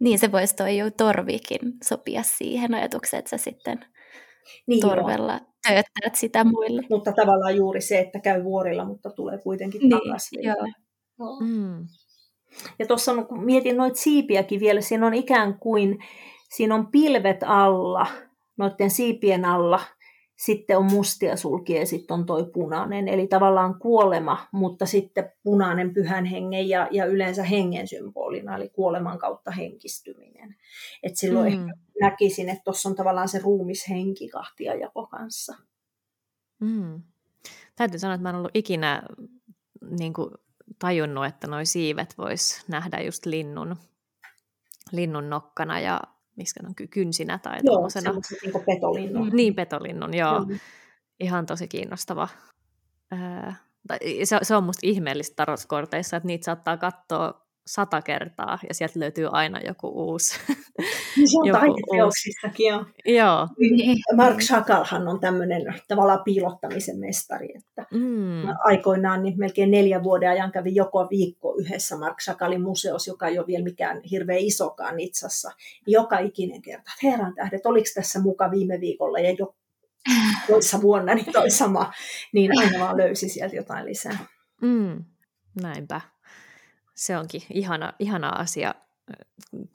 Niin se voisi toi jo torvikin sopia siihen ajatukseen, että sä sitten niin torvella tööttäät sitä muille. Mutta tavallaan juuri se, että käy vuorilla, mutta tulee kuitenkin niin, takaisin. Joo. Mm. Ja tuossa kun mietin noita siipiäkin vielä, siinä on ikään kuin, siinä on pilvet alla, noiden siipien alla, sitten on mustia sulkia ja sitten on toi punainen, eli tavallaan kuolema, mutta sitten punainen pyhän hengen ja, ja yleensä hengen symbolina, eli kuoleman kautta henkistyminen. Et silloin mm. ehkä näkisin, että tuossa on tavallaan se ruumishenki kahtia jako kanssa. Mm. Täytyy sanoa, että mä en ollut ikinä niin kuin, tajunnut, että nuo siivet vois nähdä just linnun, linnun nokkana ja miskä on kynsinä tai joo, tuollaisena. niin petolinnun. Niin, petolinnun, joo. Mm. Ihan tosi kiinnostava. se, se on musta ihmeellistä tarotkorteissa, että niitä saattaa katsoa sata kertaa ja sieltä löytyy aina joku uusi. Niin se on taideteoksistakin jo. Joo. Niin. Mark Chagallhan on tämmöinen tavallaan piilottamisen mestari. Että mm. Aikoinaan niin melkein neljän vuoden ajan kävi joko viikko yhdessä Mark Chagallin museossa, joka ei ole vielä mikään hirveän isokaan Nitsassa. Joka ikinen kerta, että herran tähdet, oliko tässä muka viime viikolla ja jo toissa vuonna niin toi sama, niin aina vaan löysi sieltä jotain lisää. Mm. Näinpä se onkin ihana, ihana asia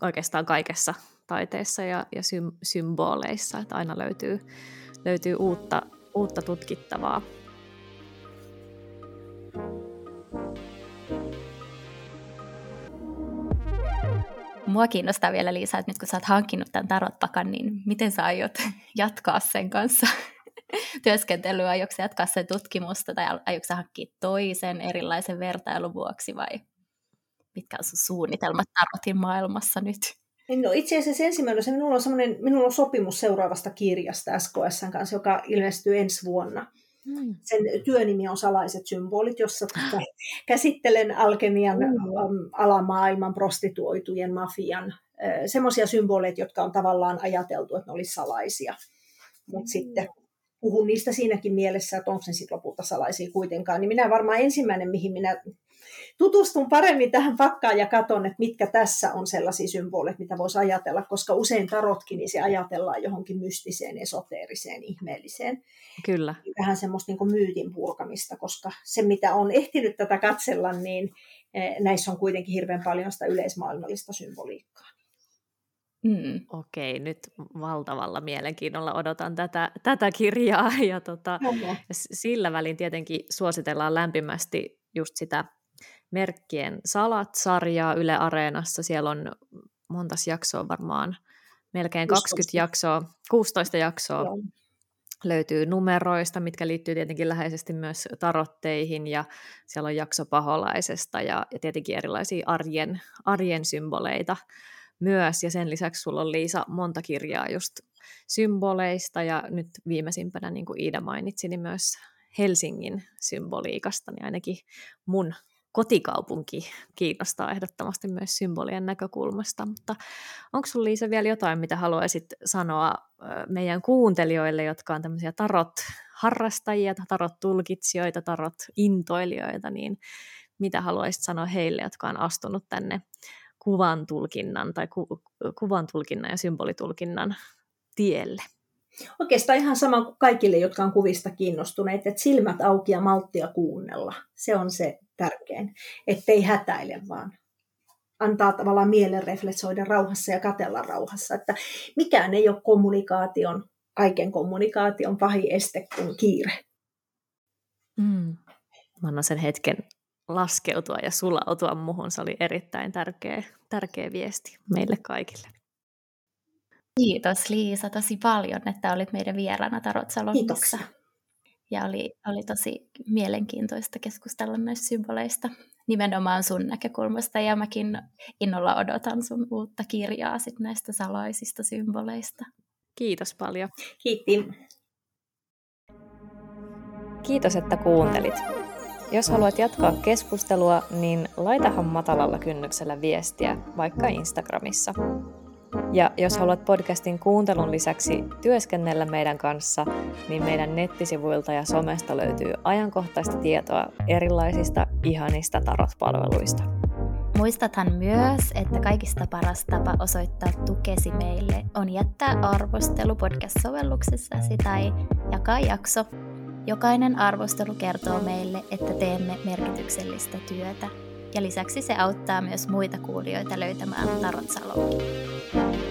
oikeastaan kaikessa taiteessa ja, ja sym, symboleissa, että aina löytyy, löytyy uutta, uutta tutkittavaa. Mua kiinnostaa vielä Liisa, että nyt kun sä oot hankkinut tämän tarotpakan, niin miten sä aiot jatkaa sen kanssa työskentelyä? Aiotko jatkaa sen tutkimusta tai aiotko hankkia toisen erilaisen vertailun vuoksi vai mitkä on sun suunnitelmat tarotin maailmassa nyt? No itse asiassa ensimmäinen, se minulla on, minulla on sopimus seuraavasta kirjasta SKSn kanssa, joka ilmestyy ensi vuonna. Hmm. Sen työnimi on Salaiset symbolit, jossa käsittelen alkemian hmm. alamaailman, prostituoitujen, mafian, semmoisia symboleita, jotka on tavallaan ajateltu, että ne olisi salaisia. Mutta hmm. sitten puhun niistä siinäkin mielessä, että onko se sitten lopulta salaisia kuitenkaan. Niin minä varmaan ensimmäinen, mihin minä tutustun paremmin tähän pakkaan ja katon, että mitkä tässä on sellaisia symboleja, mitä voisi ajatella, koska usein tarotkin, niin se ajatellaan johonkin mystiseen, esoteeriseen, ihmeelliseen. Kyllä. Vähän semmoista niin myytin purkamista, koska se mitä on ehtinyt tätä katsella, niin eh, näissä on kuitenkin hirveän paljon sitä yleismaailmallista symboliikkaa. Mm. Okei, nyt valtavalla mielenkiinnolla odotan tätä, tätä kirjaa ja tota, sillä välin tietenkin suositellaan lämpimästi just sitä Merkkien salat-sarjaa Yle Areenassa. Siellä on montas jaksoa varmaan, melkein 20 16. jaksoa, 16 jaksoa. Joo. Löytyy numeroista, mitkä liittyy tietenkin läheisesti myös tarotteihin, ja siellä on jakso paholaisesta ja, ja tietenkin erilaisia arjen, arjen symboleita myös, ja sen lisäksi sulla on Liisa monta kirjaa just symboleista, ja nyt viimeisimpänä, niin kuin Iida mainitsi, niin myös Helsingin symboliikasta, niin ainakin mun kotikaupunki kiinnostaa ehdottomasti myös symbolien näkökulmasta, mutta onko sinulla Liisa vielä jotain, mitä haluaisit sanoa meidän kuuntelijoille, jotka on tämmöisiä tarot-harrastajia, tarot-tulkitsijoita, tarot-intoilijoita, niin mitä haluaisit sanoa heille, jotka on astunut tänne kuvan tulkinnan tai ku, kuvan tulkinnan ja symbolitulkinnan tielle? Oikeastaan ihan sama kuin kaikille, jotka on kuvista kiinnostuneet, että silmät auki ja malttia kuunnella. Se on se tärkein, ettei hätäile vaan antaa tavallaan mielen refleksoida rauhassa ja katella rauhassa. Että mikään ei ole kommunikaation, kaiken kommunikaation pahin este kuin kiire. Mm. Mä annan sen hetken laskeutua ja sulautua muhun. Se oli erittäin tärkeä, tärkeä viesti meille kaikille. Kiitos Liisa tosi paljon, että olit meidän vieraana Tarot Salonissa. Ja oli, oli tosi mielenkiintoista keskustella näistä symboleista nimenomaan sun näkökulmasta. Ja mäkin innolla odotan sun uutta kirjaa sit näistä salaisista symboleista. Kiitos paljon. Kiitti. Kiitos, että kuuntelit. Jos haluat jatkaa keskustelua, niin laitahan matalalla kynnyksellä viestiä, vaikka Instagramissa. Ja jos haluat podcastin kuuntelun lisäksi työskennellä meidän kanssa, niin meidän nettisivuilta ja somesta löytyy ajankohtaista tietoa erilaisista ihanista tarot-palveluista. Muistathan myös, että kaikista paras tapa osoittaa tukesi meille on jättää arvostelu podcast-sovelluksessasi tai jakaa jakso. Jokainen arvostelu kertoo meille, että teemme merkityksellistä työtä Ja lisäksi se auttaa myös muita kuulijoita löytämään Tarot Salonkin.